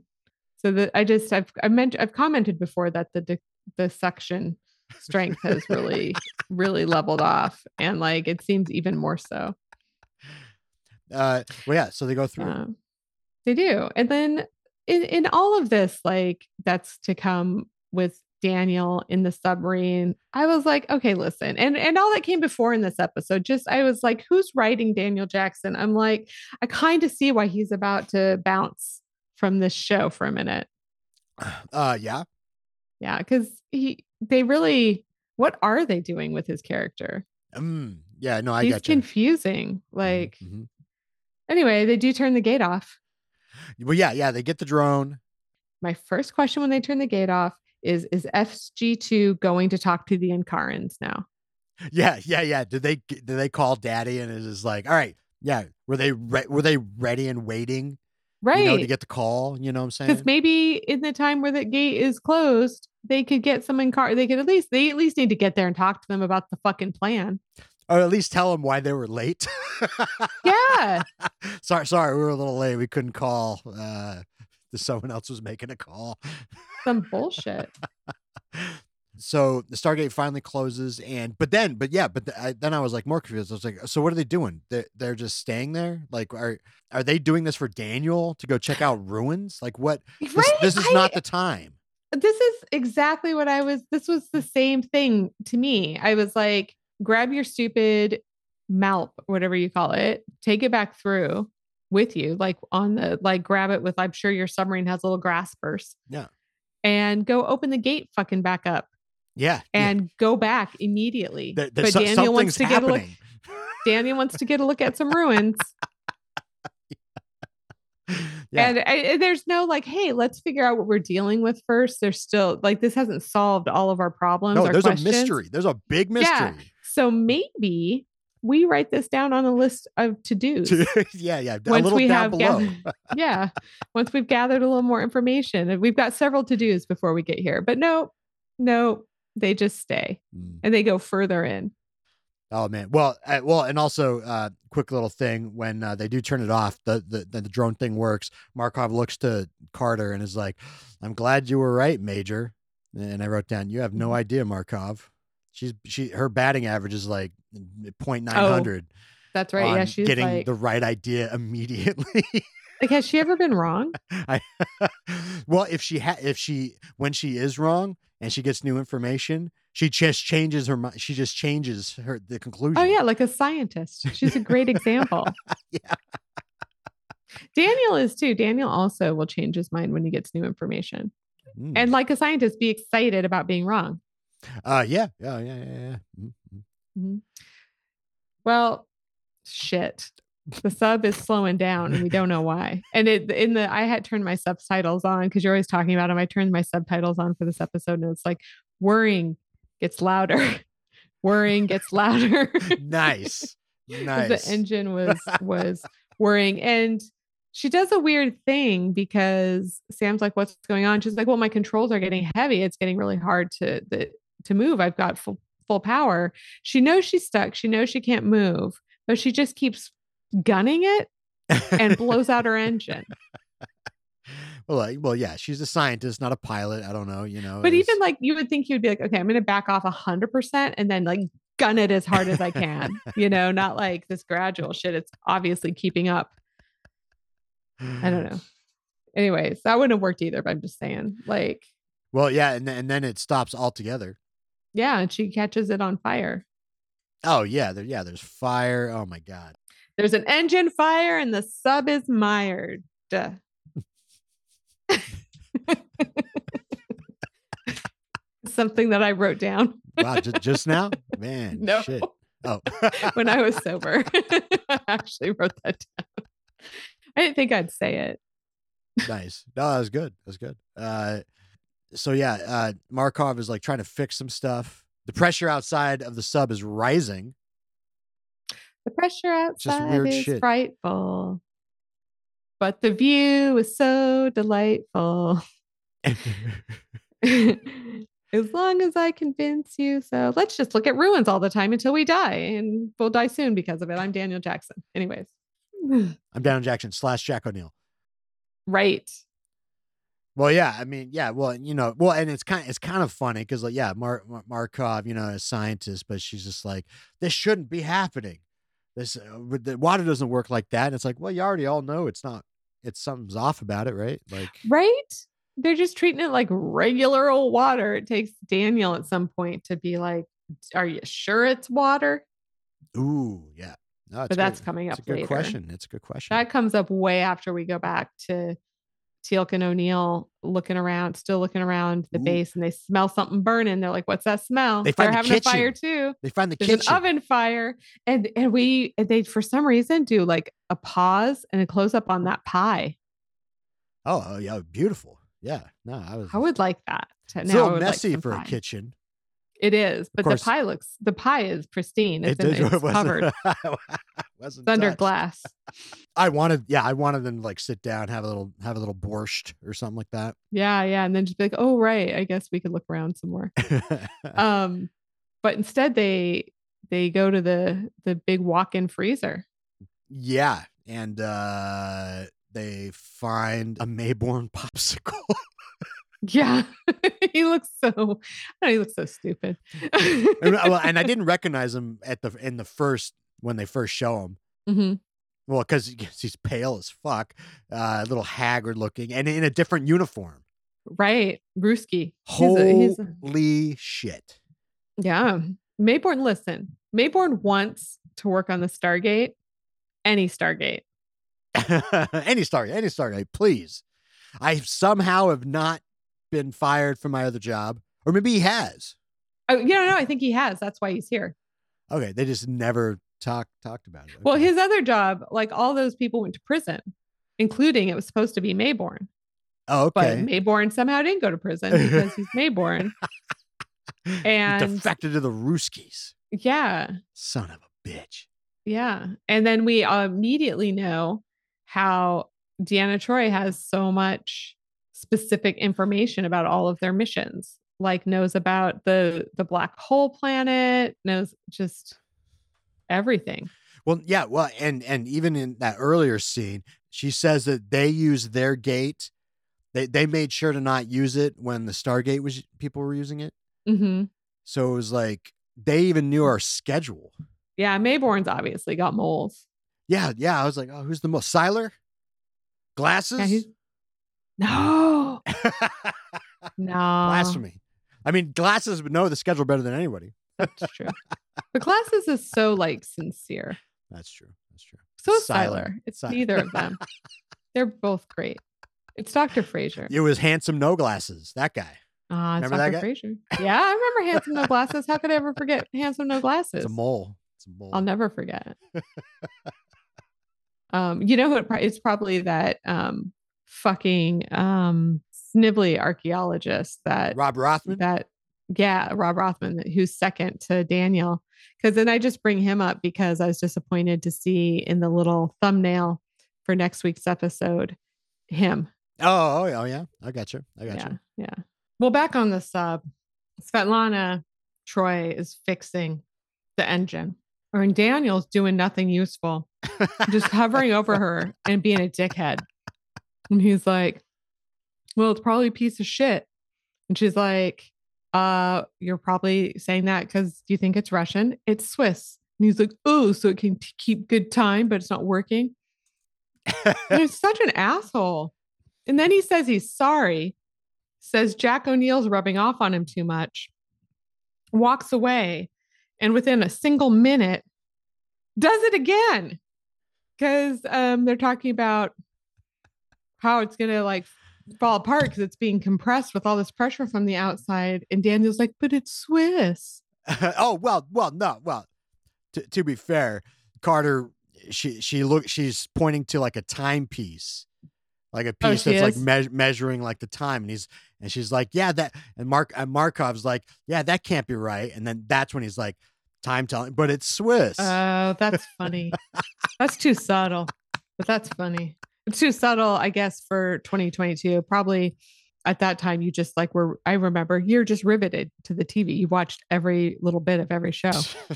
So that I just I've I meant I've commented before that the the, the suction strength has really really leveled off and like it seems even more so. Uh, well, yeah, so they go through. Um, they do. And then in, in all of this, like that's to come with Daniel in the submarine, I was like, okay, listen. And and all that came before in this episode, just I was like, who's writing Daniel Jackson? I'm like, I kind of see why he's about to bounce from this show for a minute. Uh, yeah, Yeah, because he they really what are they doing with his character? mm, yeah, no, I he's confusing. Like, Mhm. Anyway, they do turn the gate off. Well, yeah, yeah, they get the drone. my first question when they turn the gate off is is SG2 going to talk to the Enkarans now? Yeah, yeah, yeah. Did they did they call Daddy and it is like, all right, yeah, were they re- were they ready and waiting, Right. you know, to get the call? You know what I'm saying? because maybe in the time where the gate is closed, they could get some in car. They could at least they at least need to get there and talk to them about the fucking plan. Or at least tell them why they were late. Yeah. sorry, sorry, we were a little late. We couldn't call. Uh, someone else was making a call. some bullshit. so the Stargate finally closes, and but then, but yeah, but th- I, then I was like more confused. I was like, so what are they doing? They're, they're just staying there. Like, are are they doing this for Daniel to go check out ruins? Like, what? This, this is I- not the time. this is exactly what I was. This was the same thing to me. I was like, grab your stupid malp, whatever you call it, take it back through with you, like on the, like grab it with, I'm sure your submarine has little graspers. Yeah. And go open the gate fucking back up Yeah, yeah. and go back immediately. There- but so- Daniel wants to get a look. Daniel wants to get a look at some ruins. yeah. And there's no like, hey, let's figure out what we're dealing with first. There's still like this hasn't solved all of our problems. no, there's questions. a mystery. There's a big Yeah. So maybe we write this down on a list of to dos. yeah, yeah. A Once little we down have below. gathered, yeah, once we've gathered a little more information, and we've got several to dos before we get here. But no, no, they just stay Mm. and they go further in. Oh man. Well, uh, well, and also, uh, quick little thing when uh, they do turn it off, the, the the drone thing works. Markov looks to Carter and is like, "I'm glad you were right, Major." And I wrote down, "You have no Mhm. idea, Markov. She's she her batting average is like point nine hundred. That's right. Yeah, she's getting like, the right idea immediately. like, has she ever been wrong? I, well, if she ha- if she when she is wrong and she gets new information, she just changes her mind. She just changes her the conclusion. Oh yeah, like a scientist. She's a great example. Yeah. Daniel is too. Daniel also will change his mind when he gets new information. Mm. And like a scientist, be excited about being wrong. Uh, yeah, yeah, yeah, yeah. yeah. Mm, mm. Mhm. Well, shit. The sub is slowing down and we don't know why. And it in the I had turned my subtitles on because you're always talking about them. I turned my subtitles on for this episode and it's like worrying gets louder. worrying gets louder. nice, nice. The engine was was worrying. And she does a weird thing because Sam's like, what's going on? She's like, well, my controls are getting heavy. It's getting really hard to the, to move. I've got full full power. She knows she's stuck. She knows she can't move, but she just keeps gunning it and blows out her engine. well, like, well, yeah, she's a scientist, not a pilot. I don't know, you know. But even like you would think you'd be like, okay, I'm gonna back off a hundred percent and then like gun it as hard as I can, you know, not like this gradual shit. It's obviously keeping up. I don't know. Anyways, that wouldn't have worked either, but I'm just saying, like, Well, yeah, and and then it stops altogether. Yeah, and she catches it on fire. Oh yeah, there, yeah. There's fire. Oh my god. There's an engine fire and the sub is mired. Something that I wrote down Wow, just, just now, man. No. Shit. Oh. when I was sober. I actually wrote that down. I didn't think I'd say it. nice. No, that was good. That was good. Uh, so yeah, uh, Markov is like trying to fix some stuff. The pressure outside of the sub is rising. The pressure outside is shit. frightful. But the view is so delightful. as long as I convince you. So let's just look at ruins all the time until we die. And we'll die soon because of it. I'm Daniel Jackson. Anyways. I'm Daniel Jackson slash Jack O'Neill. right. Well, yeah, I mean, yeah, well, you know, well, and it's kind, it's kind of funny because, like, yeah, Mar- Mar- Markov, you know, a scientist, but she's just like, this shouldn't be happening. This, uh, the water doesn't work like that. And it's like, well, you already all know it's not. It's something's off about it, right? Like, Right. They're just treating it like regular old water. It takes Daniel at some point to be like, Are you sure it's water? ooh, yeah. No, But that's good. coming up. It's a good later. question. It's a good question. That comes up way after we go back to Teal'c and O'Neill looking around, still looking around the Ooh. base, and they smell something burning. They're like, "What's that smell?" They They're the having a fire too. they find the There's kitchen. an oven fire, and and we they for some reason do like a pause and a close up on that pie. Oh, oh, yeah, beautiful. Yeah, no, I was. I would like that. To, it's now little would like messy for pie. a kitchen. It is, but the pie looks the pie is pristine. It's, in, did- it's wasn't- covered. wasn't It's under touched. glass. I wanted, yeah, I wanted them to like sit down, have a little, have a little borscht or something like that. Yeah, yeah, and then just be like, "Oh, right. I guess we could look around some more." um but instead they they go to the the big walk-in freezer yeah, and uh they find a Maybourne popsicle. Yeah he looks so know, he looks so stupid and, well, and I didn't recognize him at the in the first when they first show him. Mhm. Well, because he's pale as fuck, uh, a little haggard looking, and in a different uniform. right Brewski He's a- he's a- Holy shit! yeah Maybourne listen Maybourne wants to work on the stargate any stargate any Stargate, any Stargate, please. I somehow have not been fired from my other job, or maybe he has. oh you know no i think he has that's why he's here Okay, they just never talked talked about it. well his other job like all those people went to prison including it was supposed to be Maybourne oh, okay. but okay, Maybourne somehow didn't go to prison because he's Maybourne He and- defected to the Ruskies. yeah Son of a bitch. Yeah. And then we immediately know how Deanna Troi has so much specific information about all of their missions. Like knows about the the black hole planet, knows just everything. Well, yeah, well, and and even in that earlier scene, she says that they use their gate. They they made sure to not use it when the Stargate was people were using it. mm-hmm. So it was like they even knew our schedule. Yeah, Maybourne's obviously got moles. Yeah, yeah. I was like, oh, who's the most Siler? Glasses? Yeah, no, no. Blasphemy. I mean, glasses would know the schedule better than anybody. That's true. But glasses is so like sincere. That's true. That's true. So is Siler. It's neither of them. They're both great. It's Dr. Fraiser. It was handsome no glasses. That guy. Ah, it's Remember that Dr. guy? Fraiser. Yeah, I remember Handsome No Glasses. How could I ever forget Handsome No Glasses? It's a mole. It's a mole. I'll never forget. um, you know who it pro- it's probably that um fucking um snivelly archaeologist that Rob Rothman. that yeah, Rob Rothman, who's second to Daniel. Because then I just bring him up because I was disappointed to see in the little thumbnail for next week's episode him. Oh, oh, oh, yeah. I got you. I got yeah, you. yeah. Well, back on the sub, Svetlana Troi is fixing the engine, or and Daniel's doing nothing useful, just hovering over her and being a dickhead. And he's like, "Well, it's probably a piece of shit," and she's like, "Uh, you're probably saying that because you think it's Russian. It's Swiss." And he's like, "Oh, so it can t- keep good time, but it's not working." He's such an asshole. And then he says he's sorry, says Jack O'Neill's rubbing off on him too much, walks away, and within a single minute, does it again. Because um, they're talking about how it's to like fall apart because it's being compressed with all this pressure from the outside. And Daniel's like, but it's Swiss. oh well, well, no, well. To, to be fair, Carter, she she look she's pointing to like a timepiece, like a Oh, piece she that's like me- measuring like the time, and he's and she's like, yeah, that, and Mark and Markov's like, yeah, that can't be right, and then that's when he's like, time telling, but it's Swiss. Oh, that's funny. that's too subtle, but that's funny. It's too subtle, I guess, for 2022. Probably at that time, you just like were, I remember you're just riveted to the TV. You watched every little bit of every show.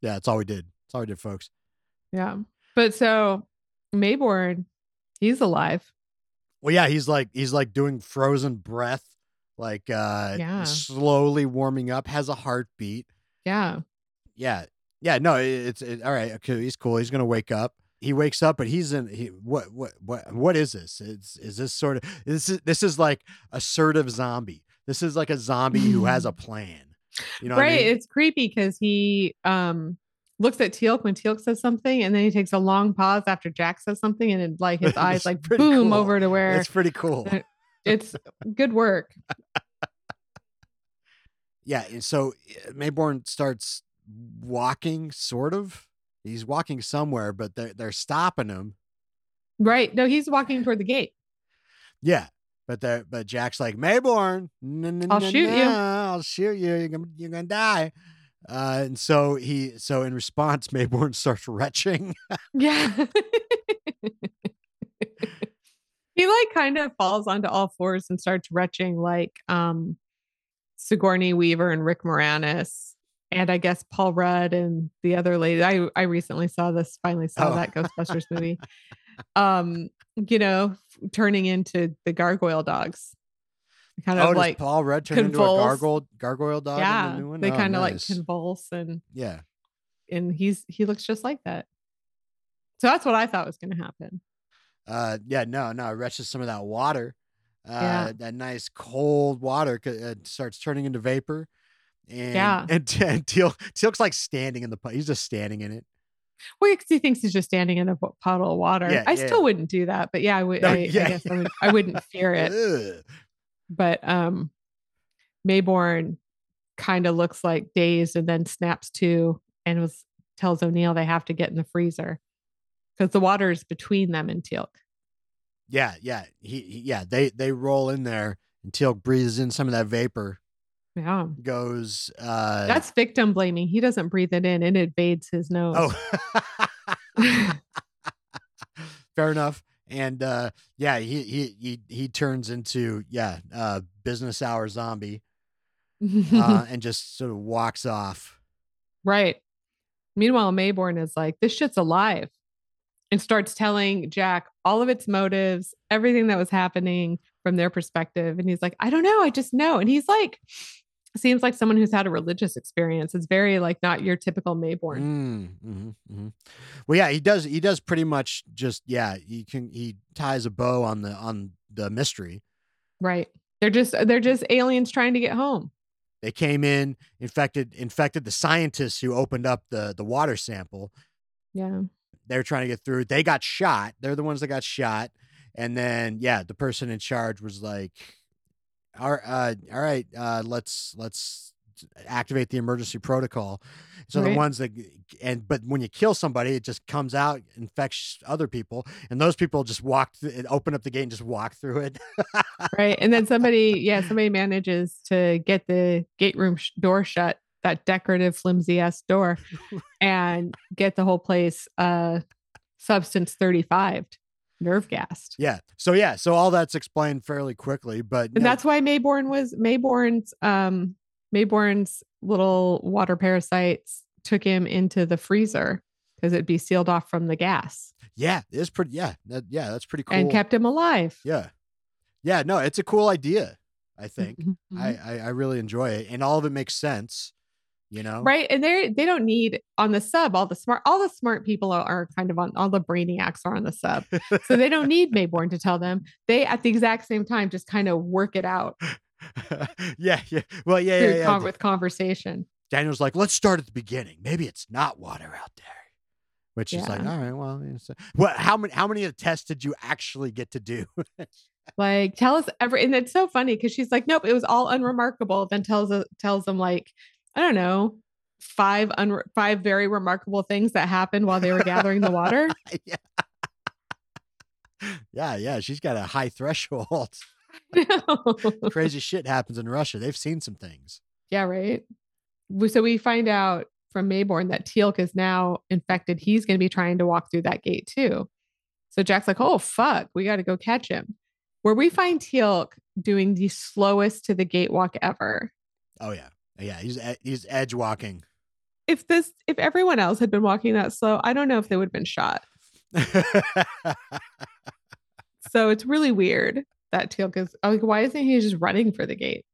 yeah, that's all we did. That's all we did, folks. Yeah. But so Maybourne, he's alive. Well, yeah, he's like he's like doing frozen breath, like uh Yeah. slowly warming up, has a heartbeat. Yeah. Yeah. Yeah, no, it- it's it, all right. Okay, he's cool. He's gonna wake up. He wakes up, but he's in. He what what what what is this? It's is this sort of this is this is like assertive zombie. This is like a zombie who has a plan. You know, what I right. mean? It's creepy because he um looks at Teal'c when Teal'c says something and then he takes a long pause after Jack says something and it, like his eyes like boom cool. over to where It's pretty cool. it's good work. Yeah, and so uh, Maybourne starts walking, sort of. He's walking somewhere, but they're they're stopping him. Right. No, he's walking toward the gate. Yeah, but they but Jack's like Maybourne, "No, no, I'll shoot you." I'll shoot you. You're gonna you're gonna die. Uh, and so he so in response, Maybourne starts retching. Yeah. he like kind of falls onto all fours and starts retching like um Sigourney Weaver and Rick Moranis. And I guess Paul Rudd and the other lady. I I recently saw this, finally saw Oh. that Ghostbusters movie. Um, you know, turning into the gargoyle dogs. Kind oh, of does like Paul Rudd turn into a gargoyle gargoyle dog? in yeah, the new one? they Oh, kind of nice. like convulse and yeah. and he's he looks just like that. So that's what I thought was going to happen. Uh, yeah, no, no, it retches some of that water. Uh, Yeah. that nice cold water uh, starts turning into vapor. And, Yeah. and, and Teal, Teal'c's like standing in the, pu- he's just standing in it. Well, because he thinks he's just standing in a pu- puddle of water. Yeah, I yeah, still yeah. wouldn't do that, but yeah, I would. No, I. I guess I, would, I wouldn't fear it. But um, Maybourne kind of looks like dazed and then snaps to and was tells O'Neill they have to get in the freezer because the water is between them and Teal'c. Yeah, yeah, he, he, yeah. They they roll in there, and Teal breathes in some of that vapor. Yeah, Goes, uh, that's victim blaming. He doesn't breathe it in; and it invades his nose. oh, fair enough. And uh, yeah, he he he he turns into yeah, uh, business hour zombie, uh, and just sort of walks off. Right. Meanwhile, Maybourne is like, this shit's alive and starts telling Jack all of its motives, everything that was happening from their perspective. And he's like, I don't know. I just know. And he's like, seems like someone who's had a religious experience. It's very like not your typical Maybourne. Mm, mhm, mhm. Well, yeah, he does. He does pretty much just yeah. He can he ties a bow on the on the mystery. Right. They're just they're just aliens trying to get home. They came in, infected infected the scientists who opened up the the water sample. Yeah. they're trying to get through. They got shot. They're the ones that got shot. And then yeah, the person in charge was like, "All uh, all right, uh, let's let's activate the emergency protocol." So the ones that and but when you kill somebody, it just comes out, infects other people, and those people just walk, th- open up the gate and just walk through it. right and then somebody yeah somebody manages to get the gate room sh- door shut that decorative flimsy ass door and get the whole place uh substance 35 nerve gassed yeah. So yeah. So all that's explained fairly quickly, but and that's why Maybourne was Maybourne's um Maybourne's little water parasites took him into the freezer because it'd be sealed off from the gas yeah, it's pretty. Yeah, that, yeah, that's pretty cool. and kept him alive Yeah. Yeah, no, it's a cool idea, I think. Mhm. I, I I really enjoy it. And all of it makes sense, you know? right and they they don't need on the sub all the smart all the smart people are, are kind of on all the brainiacs are on the sub so they don't need Maybourne to tell them they at the exact same time just kind of work it out yeah, yeah. Well, yeah, yeah, yeah. con- with conversation Daniel's like, let's start at the beginning. Maybe it's not water out there. Which is like, all right Yeah. well, uh, what how many how many of the tests did you actually get to do? like tell us every and it's so funny because she's like nope it was all unremarkable then tells tells them like i don't know five un- five very remarkable things that happened while they were gathering the water yeah. yeah, yeah. She's got a high threshold. Crazy shit happens in Russia. They've seen some things. Yeah, right. So we find out from Maybourne that Teal'c is now infected. He's going to be trying to walk through that gate too. So Jack's like, "Oh fuck, we got to go catch him." Where we find Teal'c doing the slowest to the gate walk ever. Oh yeah. Yeah, he's he's edge walking. If this, if everyone else had been walking that slow, I don't know if they would have been shot. So it's really weird that Teal'c is like, why isn't he just running for the gate?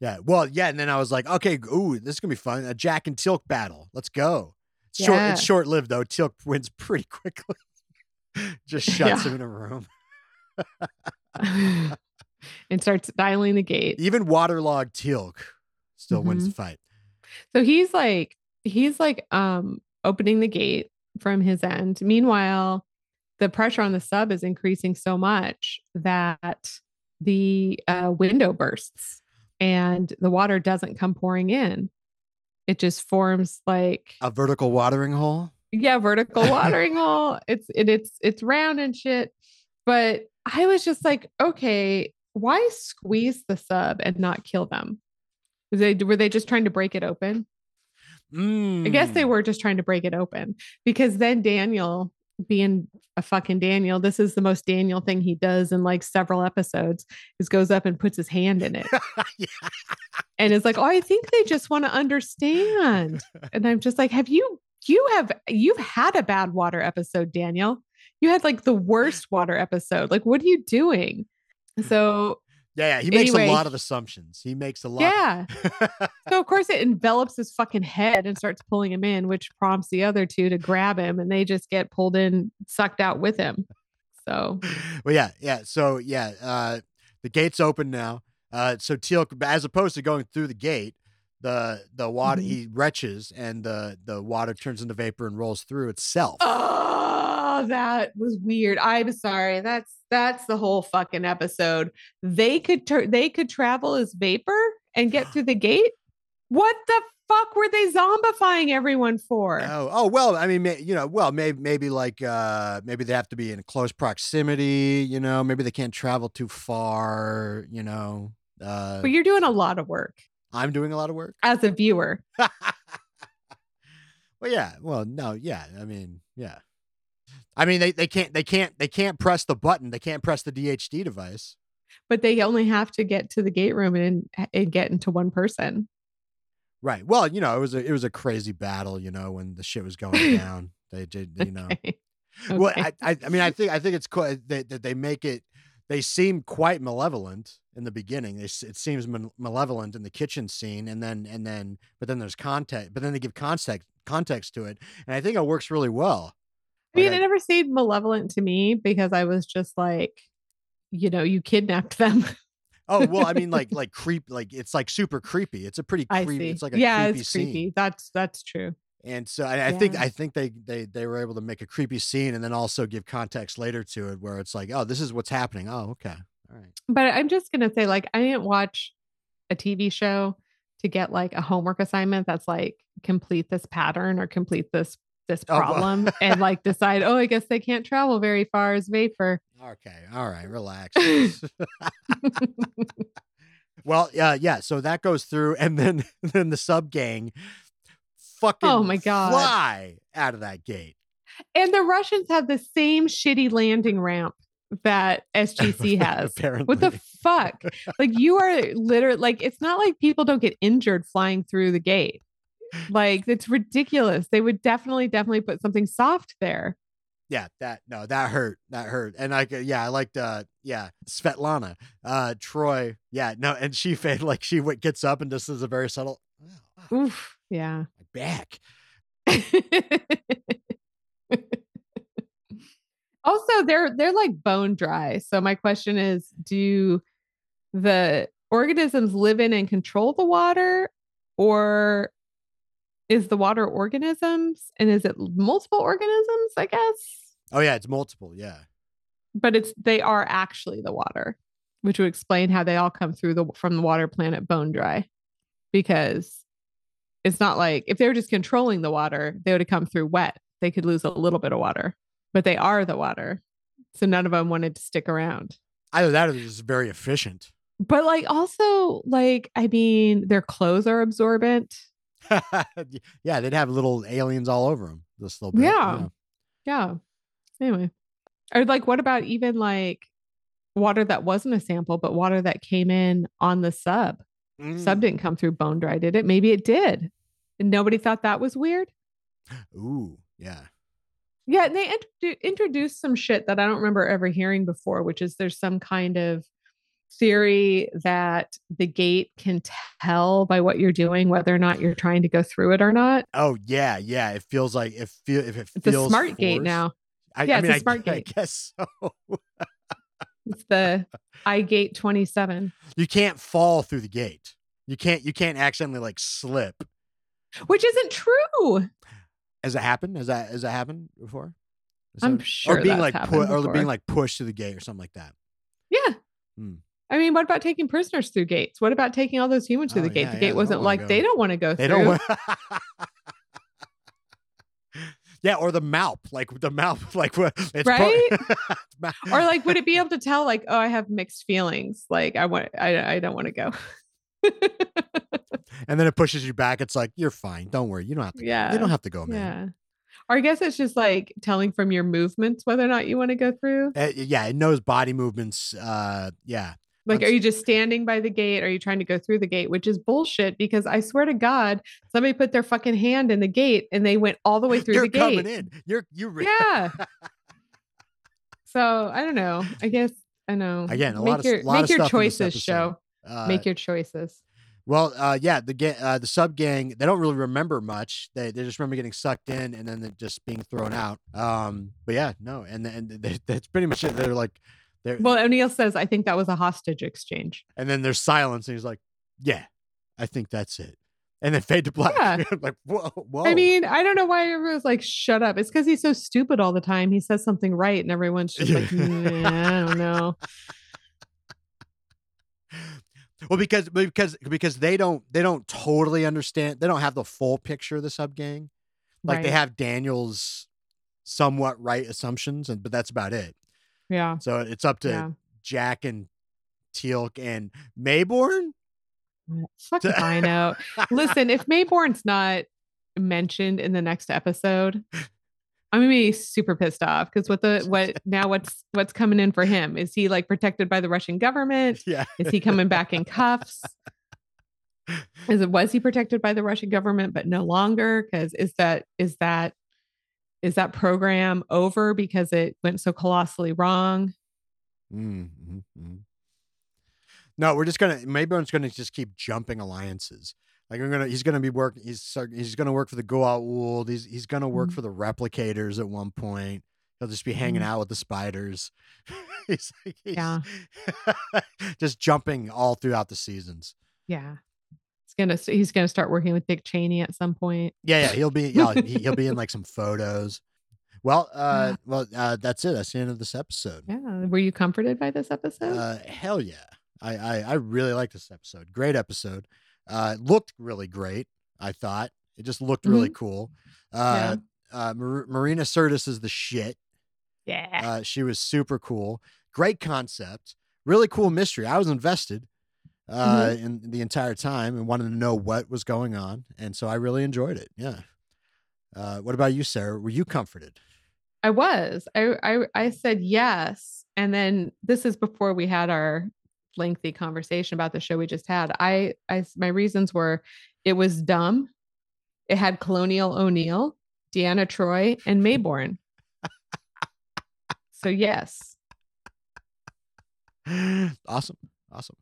yeah. Well, yeah, and then I was like, okay, ooh, this is gonna be fun. A Jack and Teal'c battle. Let's go. It's short it's short lived though. Teal'c wins pretty quickly. Just shuts Yeah. him in a room. and starts dialing the gate. Even waterlogged Teal'c still wins Mm-hmm. the fight. So he's like, he's like um opening the gate from his end. Meanwhile, the pressure on the sub is increasing so much that the uh, window bursts and the water doesn't come pouring in. It just forms like A vertical watering hole. yeah, vertical watering hole. It's it, it's it's round and shit. But I was just like, okay, why squeeze the sub and not kill them? Was they were they just trying to break it open? I guess they Mm. were just trying to break it open because then Daniel, being a fucking Daniel, this is the most Daniel thing he does in like several episodes, is goes up and puts his hand in it yeah. and is like, oh, I think they just want to understand. And I'm just like, have you you have you've had a bad water episode, Daniel. You had like the worst water episode. Like, what are you doing? So Yeah, yeah. He makes Anyway, a lot of assumptions. He makes a lot. yeah. So of course it envelops his fucking head and starts pulling him in, which prompts the other two to grab him and they just get pulled in, sucked out with him. So well, yeah, yeah. So yeah, uh, the gate's open now. Uh, so Teal, as opposed to going through the gate, the the water Mhm. he retches and the the water turns into vapor and rolls through itself. Oh, that was weird. I'm sorry. That's that's the whole fucking episode. They could turn they could travel as vapor and get through the gate. What the fuck were they zombifying everyone for? Oh, oh well. I mean, may, you know, well, maybe maybe like uh, maybe they have to be in close proximity. You know, maybe they can't travel too far. You know, uh, But you're doing a lot of work I'm doing a lot of work. as a viewer. well, yeah. Well, no, yeah. I mean, yeah. I mean, they, they can't they can't they can't press the button. They can't press the DHD device. But they only have to get to the gate room and, and get into one person. Right. Well, you know, it was a it was a crazy battle. You know, when the shit was going down. They did. You know. Okay. Well, I, I I mean, I think I think it's cool that, that they make it. They seem quite malevolent in the beginning. They, it seems malevolent in the kitchen scene, and then and then, but then there's context. But then they give context context to it, and I think it works really well. I mean, Like, it never seemed malevolent to me because I was just like, you know, you kidnapped them. Oh well, I mean, like like creep, like it's like super creepy. It's a pretty creepy. It's like a yeah, creepy it's scene. creepy. That's that's true. And so I, I think I think they they they were able to make a creepy scene and then also give context later to it where it's like, oh, this is what's happening. Oh, okay. All right. But I'm just gonna say, like, I didn't watch a TV show to get like a homework assignment that's like complete this pattern or complete this this Oh, problem and like decide, oh, I guess they can't travel very far as vapor. Okay. All right. Relax. well, yeah, yeah. So that goes through, and then then the sub gang fucking Oh my God. fly out of that gate. And the Russians have the same shitty landing ramp that SGC has. Apparently. What the fuck? Like you are literally like it's not like people don't get injured flying through the gate. Like it's ridiculous. They would definitely, definitely put something soft there. yeah, that no, that hurt. That hurt. And I yeah, I liked uh yeah, Svetlana. Uh Troi. Yeah, no, and she fade like she w- gets up and just is a very subtle oh, Oof. Yeah. my back. also, they're they're like bone dry. So my question is, do the organisms live in and control the water, or is the water organisms? And is it multiple organisms? I guess. Oh yeah, it's multiple. Yeah. But it's they are actually the water, which would explain how they all come through the from the water planet bone dry, because it's not like if they were just controlling the water, they would have come through wet. They could lose a little bit of water, but they are the water. So none of them wanted to stick around. Either that or they're just very efficient. But like also like I mean their clothes are absorbent. yeah, they'd have little aliens all over them. This little bit. Yeah. Yeah. Anyway. Or like what about even like water that wasn't a sample but water that came in on the sub? Mm. Sub didn't come through bone dry, did it? Maybe it did. And nobody thought that was weird. Ooh, yeah. Yeah, and they introdu- introduced some shit that I don't remember ever hearing before, which is there's some kind of theory that the gate can tell by what you're doing whether or not you're trying to go through it or not. Oh yeah, yeah. It feels like it feel if it It's a feels smart gate now. I, Yeah, I it's a smart I gate. guess so. It's the iGate 27, you can't fall through the gate. You can't. You can't accidentally like slip. which isn't true. Has it happened? Has that has that happened before? Has I'm that- sure Or being like pu- or being like pushed to the gate or something like that. Yeah. Hmm. I mean, what about taking prisoners through gates? What about taking all those humans through Oh, the gate? yeah, the gate don't wasn't like go. they don't want to go They through. don't. Want... yeah, or the mouth, like the mouth, like what? It's pro- Right? Ma- or like would it be able to tell like oh i have mixed feelings like i want i, I don't want to go and then it pushes you back. It's like you're fine. Don't worry. You don't have to. yeah You don't have to go, man. yeah or i guess it's just like telling from your movements whether or not you want to go through Uh, yeah, it knows body movements. Uh, yeah, like Once- are you just standing by the gate are you trying to go through the gate which is bullshit because i swear to god somebody put their fucking hand in the gate and they went all the way through the gate. you're coming in. You're you. Re- yeah so i don't know i guess i know Again, a make lot of your lot make of your choices show Uh, make your choices well, uh, yeah, the ga- uh, the sub gang they don't really remember much. They they just remember getting sucked in and then they're just being thrown out. Um, but yeah, no, and and they, that's pretty much it. They're like, well o'neill says i think that was a hostage exchange and then there's silence, and he's like, yeah, I think that's it. And then fade to black. Yeah. like whoa, whoa. I mean, I don't know why everyone's like, shut up. It's because he's so stupid all the time. He says something right, and everyone's just like, "Nah, I don't know. well, because because because they don't they don't totally understand. They don't have the full picture of the sub gang. Like they have Daniel's somewhat right assumptions, and but that's about it. Yeah. So it's up to Yeah. Jack and Teal'c and Maybourne. Mm, fuck if I know. Listen, if Maybourne's not mentioned in the next episode, I'm gonna be super pissed off because what the what now what's what's coming in for him? Is he like protected by the Russian government? Yeah. Is he coming back in cuffs? Is it was he protected by the Russian government but no longer? Because is that is that is that program over because it went so colossally wrong? Mm, mhm, mhm. No, we're just gonna Maybourne's gonna just keep jumping alliances. Like I'm gonna he's gonna be working he's he's gonna work for the Goa'uld. He's he's gonna work Mhm. for the replicators at one point. He'll just be hanging Mhm. out with the spiders. he's, like- he's Yeah. just jumping all throughout the seasons. Yeah. He's gonna he's gonna start working with Dick Cheney at some point. Yeah, yeah, he'll be yeah, he- he'll be in like some photos. Well, uh, well, uh, that's it. That's the end of this episode. Yeah. Were you comforted by this episode? Uh, hell yeah, I, I I really like this episode. Great episode. Uh, it looked really great. I thought it just looked really cool. Uh, uh, Mar- Marina Sirtis is the shit. yeah. Uh, she was super cool. Great concept. Really cool mystery. I was invested uh, in the entire time and wanted to know what was going on, and so I really enjoyed it. Yeah. Uh, what about you, Sarah? Were you comforted? I was. I, I I said yes, and then this is before we had our lengthy conversation about the show we just had. I I my reasons were it was dumb. It had Colonial O'Neill, Deanna Troi, and Maybourne. so yes. awesome, awesome.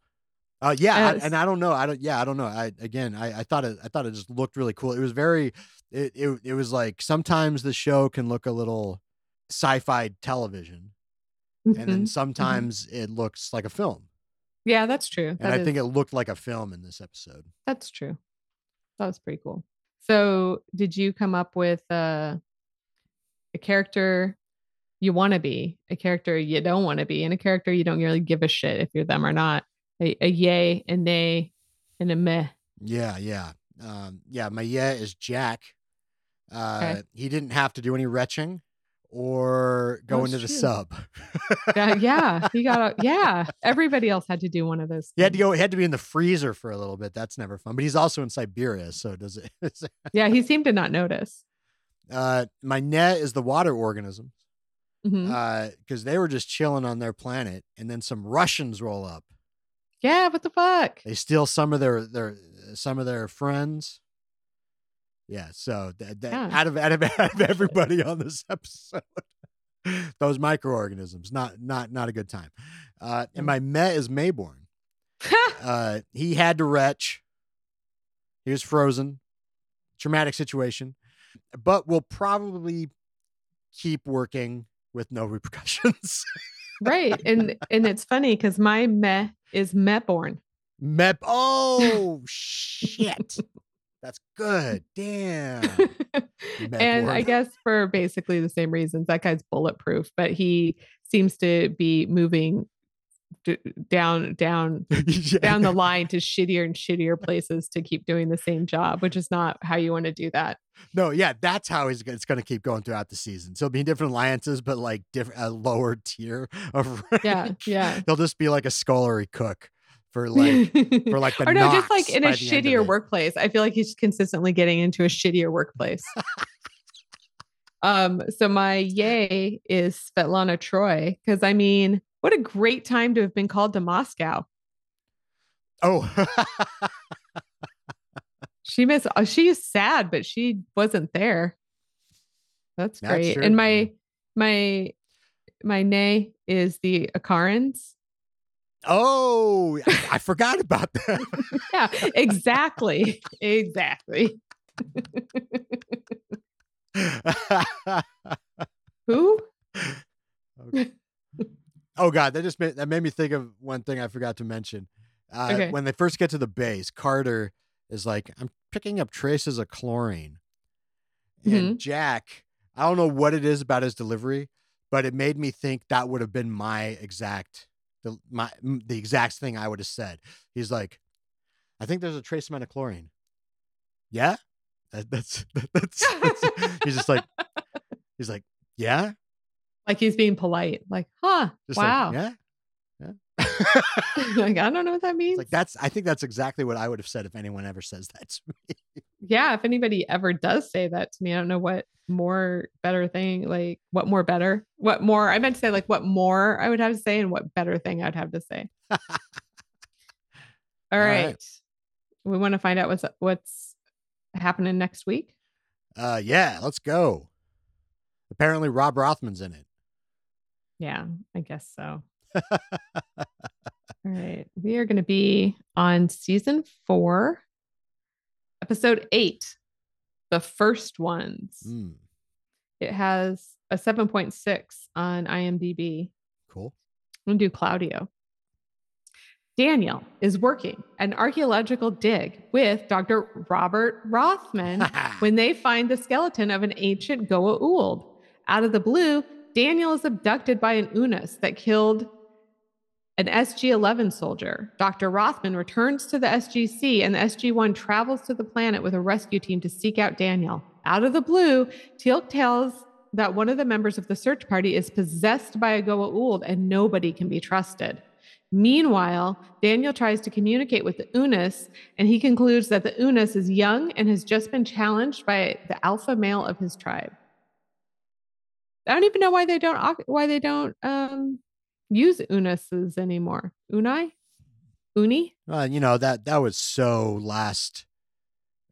Uh, yeah, I- and I don't know. I don't. Yeah, I don't know. I again, I, I thought it. I thought it just looked really cool. It was very. It, it it was like sometimes the show can look a little sci-fi television, and then Mhm. sometimes it looks like a film. Yeah, that's true. And That I is- think it looked like a film in this episode. That's true. That was pretty cool. So, did you come up with uh, a character you want to be, a character you don't want to be, and a character you don't really give a shit if you're them or not? A, a yay, a nay, and a meh. Yeah, yeah, um, yeah. My yeah is Jack. Uh, Okay. He didn't have to do any retching or go Oh, into the sub. Yeah, yeah, he got. A, yeah, everybody else had to do one of those. He had to go. He had to be in the freezer for a little bit. That's never fun. But he's also in Siberia, so does it? Yeah, he seemed to not notice. uh, my net is the water organisms because they were just chilling on their planet, and then some Russians roll up. Yeah, what the fuck? They steal some of their their some of their friends. Yeah. So that, th- Yeah. out of out of out of everybody on this episode, those microorganisms not not not a good time. Uh, and my Met is Maybourne. Uh, he had to retch. He was frozen. Traumatic situation, but we'll probably keep working with no repercussions. right, and and it's funny because my meh is Mehborn. Mep. Oh shit. That's good. Damn. and I guess for basically the same reasons, that guy's bulletproof, but he seems to be moving d- down, down, Yeah. down the line to shittier and shittier places to keep doing the same job, which is not how you want to do that. No, yeah, that's how he's. It's going to keep going throughout the season. So it'll be different alliances, but like different, a lower tier of. Yeah, rank. yeah. They'll just be like a scullery cook for like for like the or no, just like in a by the end of shittier workplace. I feel like he's consistently getting into a shittier workplace. um, so my yay is Svetlana Troi because I mean, what a great time to have been called to Moscow. Oh, She missed. Uh, she's sad, but she wasn't there. That's great. true, And my my my nay is the Enkarans. oh, I, I forgot about that. Yeah, exactly, exactly. Who? Okay. Oh God, that just made that made me think of one thing I forgot to mention. Uh, Okay. When they first get to the base, Carter is like, "I'm picking up traces of chlorine," Mm-hmm. and Jack, I don't know what it is about his delivery, but it made me think that would have been my exact the my the exact thing I would have said. He's like, "I think there's a trace amount of chlorine." Yeah, that, that's, that's that's. He's just like, he's like, yeah, Like he's being polite. Like, huh? just like, wow. yeah, yeah. like I don't know what that means. It's like that's I think that's exactly what I would have said if anyone ever says that to me. yeah, if anybody ever does say that to me, I don't know what more better thing, like what more better, what more I meant to say, like what more I would have to say and what better thing I'd have to say. All All right. right. We want to find out what's what's happening next week. Uh yeah, let's go. Apparently Rob Rothman's in it. Yeah, I guess so. All right. We are going to be on season four, episode eight, the first ones. Mm, It has a 7.6 on IMDb. cool. I'm going to do Claudio. Daniel is working an archaeological dig with Dr. Robert Rothman when they find the skeleton of an ancient Goa'uld. Out of the blue, Daniel is abducted by an Unas that killed an SG 11 soldier. Dr. Rothman returns to the SGC, and the SG 1 travels to the planet with a rescue team to seek out Daniel. Out of the blue, Teal'c tells that one of the members of the search party is possessed by a Goa'uld and nobody can be trusted. Meanwhile, Daniel tries to communicate with the Unas, and he concludes that the Unas is young and has just been challenged by the alpha male of his tribe. I don't even know why they don't why they don't um, use Unuses anymore. Unai, Uni. Uh, you know that that was so last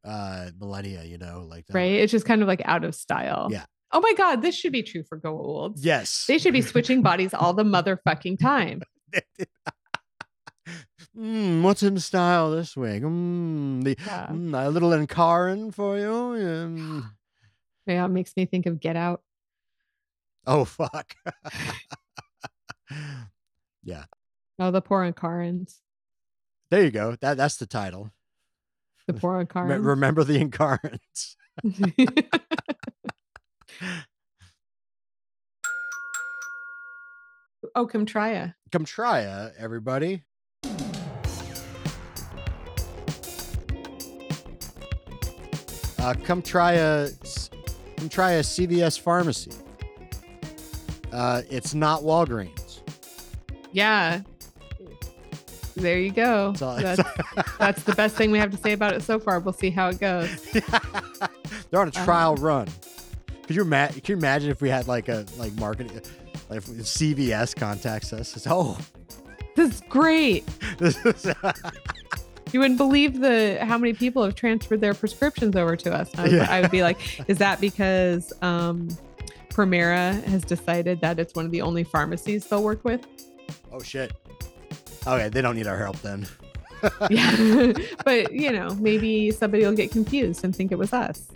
uh millennia. You know, like that right? It's just kind of like out of style. Yeah. Oh my God, this should be true for Goa'ulds. Yes. They should be switching bodies all the motherfucking time. mm, what's in style this week? Mm, the Yeah. mm, a little Enkaran for you. Mm. Yeah, it makes me think of Get Out. Oh fuck. yeah. Oh, the poor Enkarans. There you go. That that's the title. The poor Enkarans. remember the Enkarans. oh, try it, everybody. Uh, come try a, come try a CVS pharmacy. Uh, it's not Walgreens. Yeah. There you go. That's all- That's, that's the best thing we have to say about it so far. We'll see how it goes. They're on a Uh-huh. trial run. Could you imagine? Could you imagine if we had like a like marketing, like if CVS contacts us? It's, oh, This is great. this is You wouldn't believe the how many people have transferred their prescriptions over to us. I, was- Yeah. I would be like, is that because um, Premera has decided that it's one of the only pharmacies they'll work with? oh shit. Okay, they don't need our help then. Yeah. but, you know, maybe somebody will get confused and think it was us.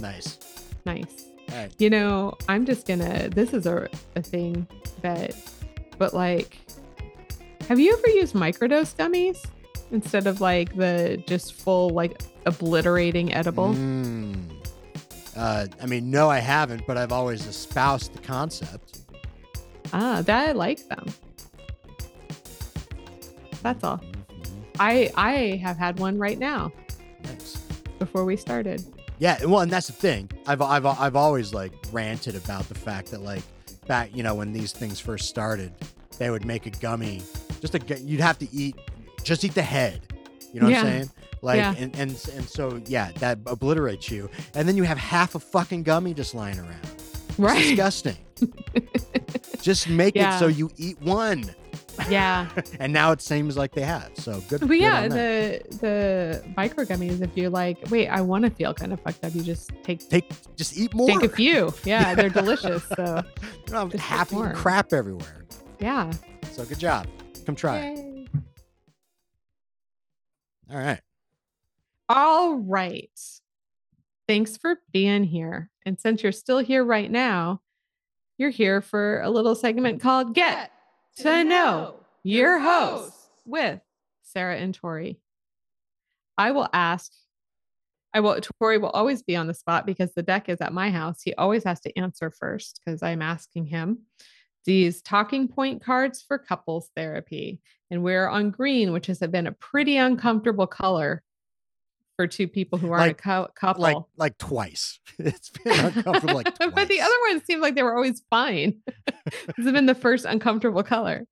Nice. Nice. Right. You know, I'm just gonna. This is a, a thing that, but like, have you ever used microdose gummies instead of like the just full like obliterating edible? Mm. Uh, I mean, no, I haven't, but I've always espoused the concept. Ah, that I like them. That's all. Mhm. I I have had one right now Nice. before we started. Yeah, well, and that's the thing. I've I've I've always like ranted about the fact that like back, you know, when these things first started, they would make a gummy. Just a you'd have to eat, just eat the head. You know what I'm saying? Like, Yeah. and, and and so yeah, that obliterates you, and then you have half a fucking gummy just lying around. It's Right. disgusting. just make it so you eat one, Yeah. and now it seems like they have. So good. But good yeah, the the micro gummies, if you're like, wait, I want to feel kind of fucked up, you just take take just eat more. take a few. Yeah, they're delicious. So You don't have just half crap everywhere. yeah. So good job. Come try. Yay. All right. All right. Thanks for being here. And since you're still here right now, you're here for a little segment called Get to Know Your Host with Sarah and Tori. I will ask, I will, Tori will always be on the spot because the deck is at my house. He always has to answer first because I'm asking him these talking point cards for couples therapy. And we're on green, which has been a pretty uncomfortable color for two people who aren't Like- a cou- couple. Like like twice. It's been uncomfortable like twice. but the other ones seemed like they were always fine. this has been the first uncomfortable color.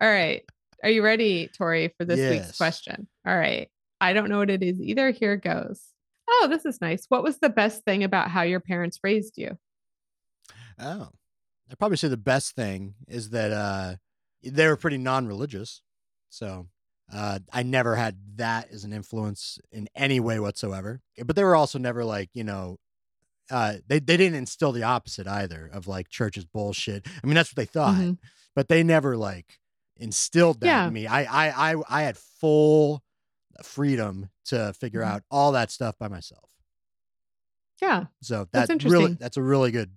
All right. Are you ready, Tori, for this Yes. week's question? All right. I don't know what it is either. Here it goes. Oh, this is nice. What was the best thing about how your parents raised you? Oh. I'd probably say the best thing is that uh they were pretty non-religious. So uh I never had that as an influence in any way whatsoever. But they were also never like, you know, uh they, they didn't instill the opposite either of like church is bullshit. I mean that's what they thought. Mhm. but they never like instilled that Yeah. in me. I, I I I had full freedom to figure Mhm. out all that stuff by myself. Yeah. So That's that really that's a really good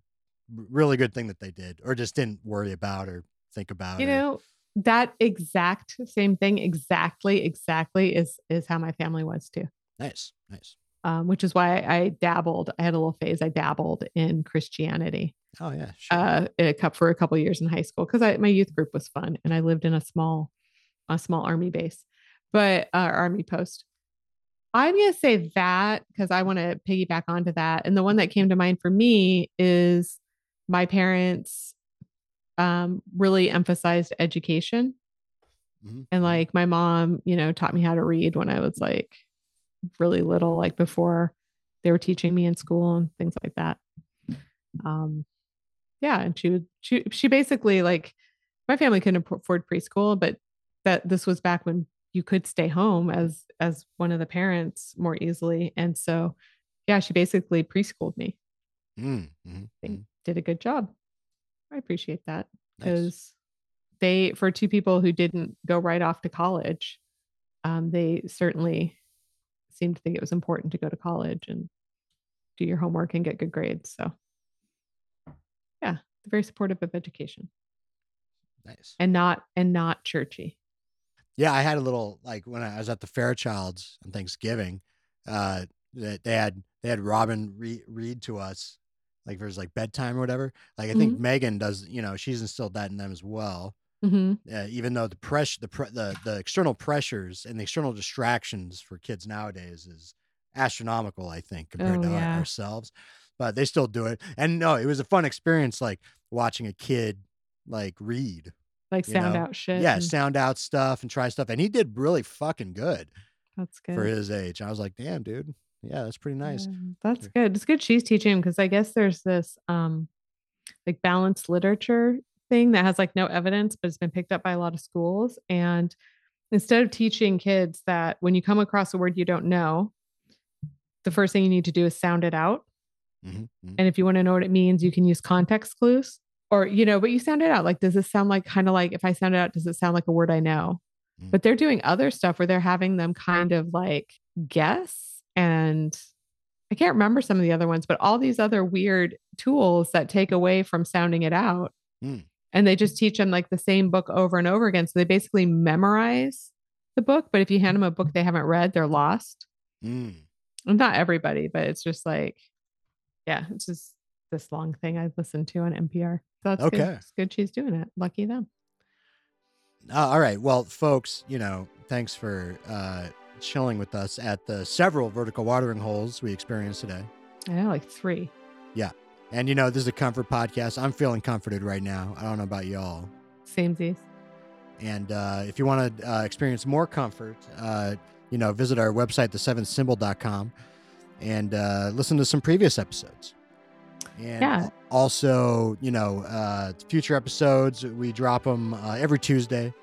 really good thing that they did or just didn't worry about or think about You know, that exact same thing, exactly, exactly is is how my family was too. Nice, nice. Um, which is why I dabbled. I had a little phase. I dabbled in Christianity Oh yeah, sure. uh, a cup for a couple years in high school because I my youth group was fun and I lived in a small a small army base, but uh, army post. I'm gonna say that because I want to piggyback onto that, and the one that came to mind for me is my parents um, really emphasized education, Mhm, and like my mom, you know, taught me how to read when I was like really little, like before they were teaching me in school and things like that. Um, yeah, and she would she she basically like my family couldn't afford preschool, but that this was back when you could stay home as as one of the parents more easily, and so yeah, she basically preschooled me. Mm, mhm, They mhm. did a good job. I appreciate that Nice. because they for two people who didn't go right off to college um, they certainly seemed to think it was important to go to college and do your homework and get good grades so yeah very supportive of education Nice. and not and not churchy Yeah, I had a little like when I was at the Fairchilds on Thanksgiving, uh, that they had they had Robin re- read to us, like for like bedtime or whatever. Like I think Megan does, you know, she's instilled that in them as well. Mhm. Uh, even though the pressure, the pre- the the external pressures and the external distractions for kids nowadays is astronomical, I think, compared Oh, to yeah. ourselves. But they still do it, and no, it was a fun experience, like watching a kid like read like sound know? out shit yeah, and sound out stuff and try stuff. And he did really fucking good that's good for his age. I was like, damn, dude. Yeah, that's pretty nice. Yeah, that's good it's good she's teaching him because i guess there's this um like balanced literature thing that has like no evidence but it's been picked up by a lot of schools and instead of teaching kids that when you come across a word you don't know the first thing you need to do is sound it out Mhm, mhm. and if you want to know what it means you can use context clues or you know but you sound it out like does this sound like kind of like if i sound it out does it sound like a word i know Mm. but they're doing other stuff where they're having them kind of like guess and i can't remember some of the other ones but all these other weird tools that take away from sounding it out Mm. and they just teach them like the same book over and over again so they basically memorize the book but if you hand them a book they haven't read they're lost Mm. and not everybody, but it's just like, yeah, it's just this long thing I listened to on NPR. So that's good. It's good she's doing it. Lucky them. Uh, all right. Well, folks, you know, thanks for uh, chilling with us at the several vertical watering holes we experienced today. I know, like three. Yeah. And, you know, this is a comfort podcast. I'm feeling comforted right now. I don't know about y'all. Same Samesies. And uh, if you want to uh, experience more comfort, uh, you know, visit our website, the7thsymbol.com, and uh, listen to some previous episodes. And Yeah. also, you know, uh, future episodes, we drop them uh, every Tuesday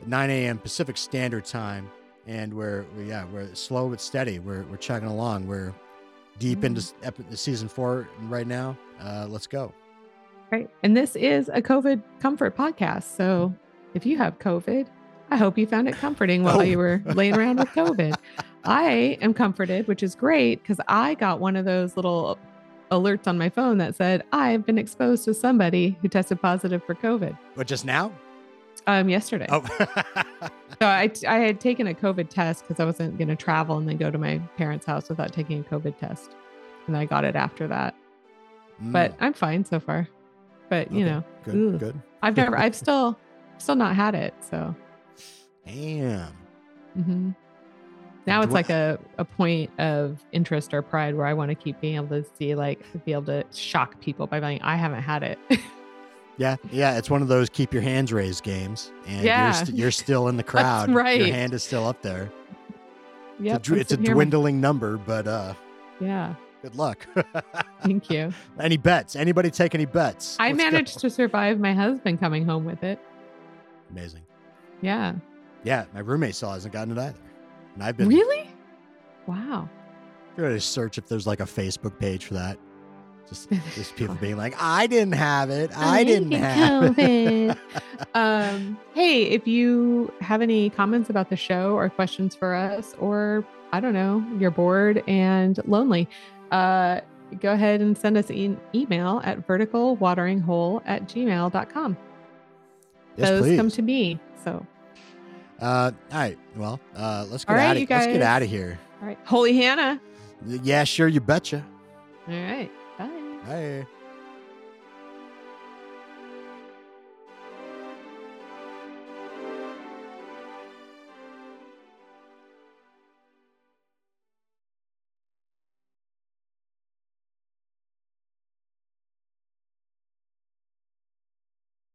at 9 a.m. Pacific Standard Time. And we're, we, yeah, we're slow but steady. We're, we're chugging along. We're deep into s- ep- season four right now. Uh, let's go. Right. And this is a COVID comfort podcast. So if you have COVID, I hope you found it comforting while Oh. you were laying around with COVID. I am comforted, which is great because I got one of those little alerts on my phone that said, I've been exposed to somebody who tested positive for COVID But just now? Um, yesterday. Oh, So I, I had taken a COVID test because I wasn't going to travel and then go to my parents' house without taking a COVID test. And I got it after that. But Mm, I'm fine so far. But you okay. know, good, ooh. good. I've never, I've still, still not had it. So Damn. mhm. now it's like a, a point of interest or pride where I want to keep being able to see, like, be able to shock people by being, I haven't had it. Yeah, yeah, it's one of those keep your hands raised games, and Yeah. you're, st- you're still in the crowd. right. Your hand is still up there. yep. it's a, it's a dwindling number, but uh, Yeah. good luck. Thank you. any bets? Anybody take any bets? I Let's go. managed to survive my husband coming home with it. Amazing. Yeah. Yeah, my roommate still hasn't gotten it either, and I've been Really? Wow. going to search if there's like a Facebook page for that. Just, just people being like, I didn't have it. I, didn't have it. um, hey, if you have any comments about the show or questions for us, or I don't know, you're bored and lonely, uh, go ahead and send us an email at verticalwateringhole at gmail.com. Yes, those please. come to me. So, Uh, all right. Well, uh, let's get All right, out of you let's get out of here. all right. Holy Hannah. Yeah, sure. You betcha. All right. Bye.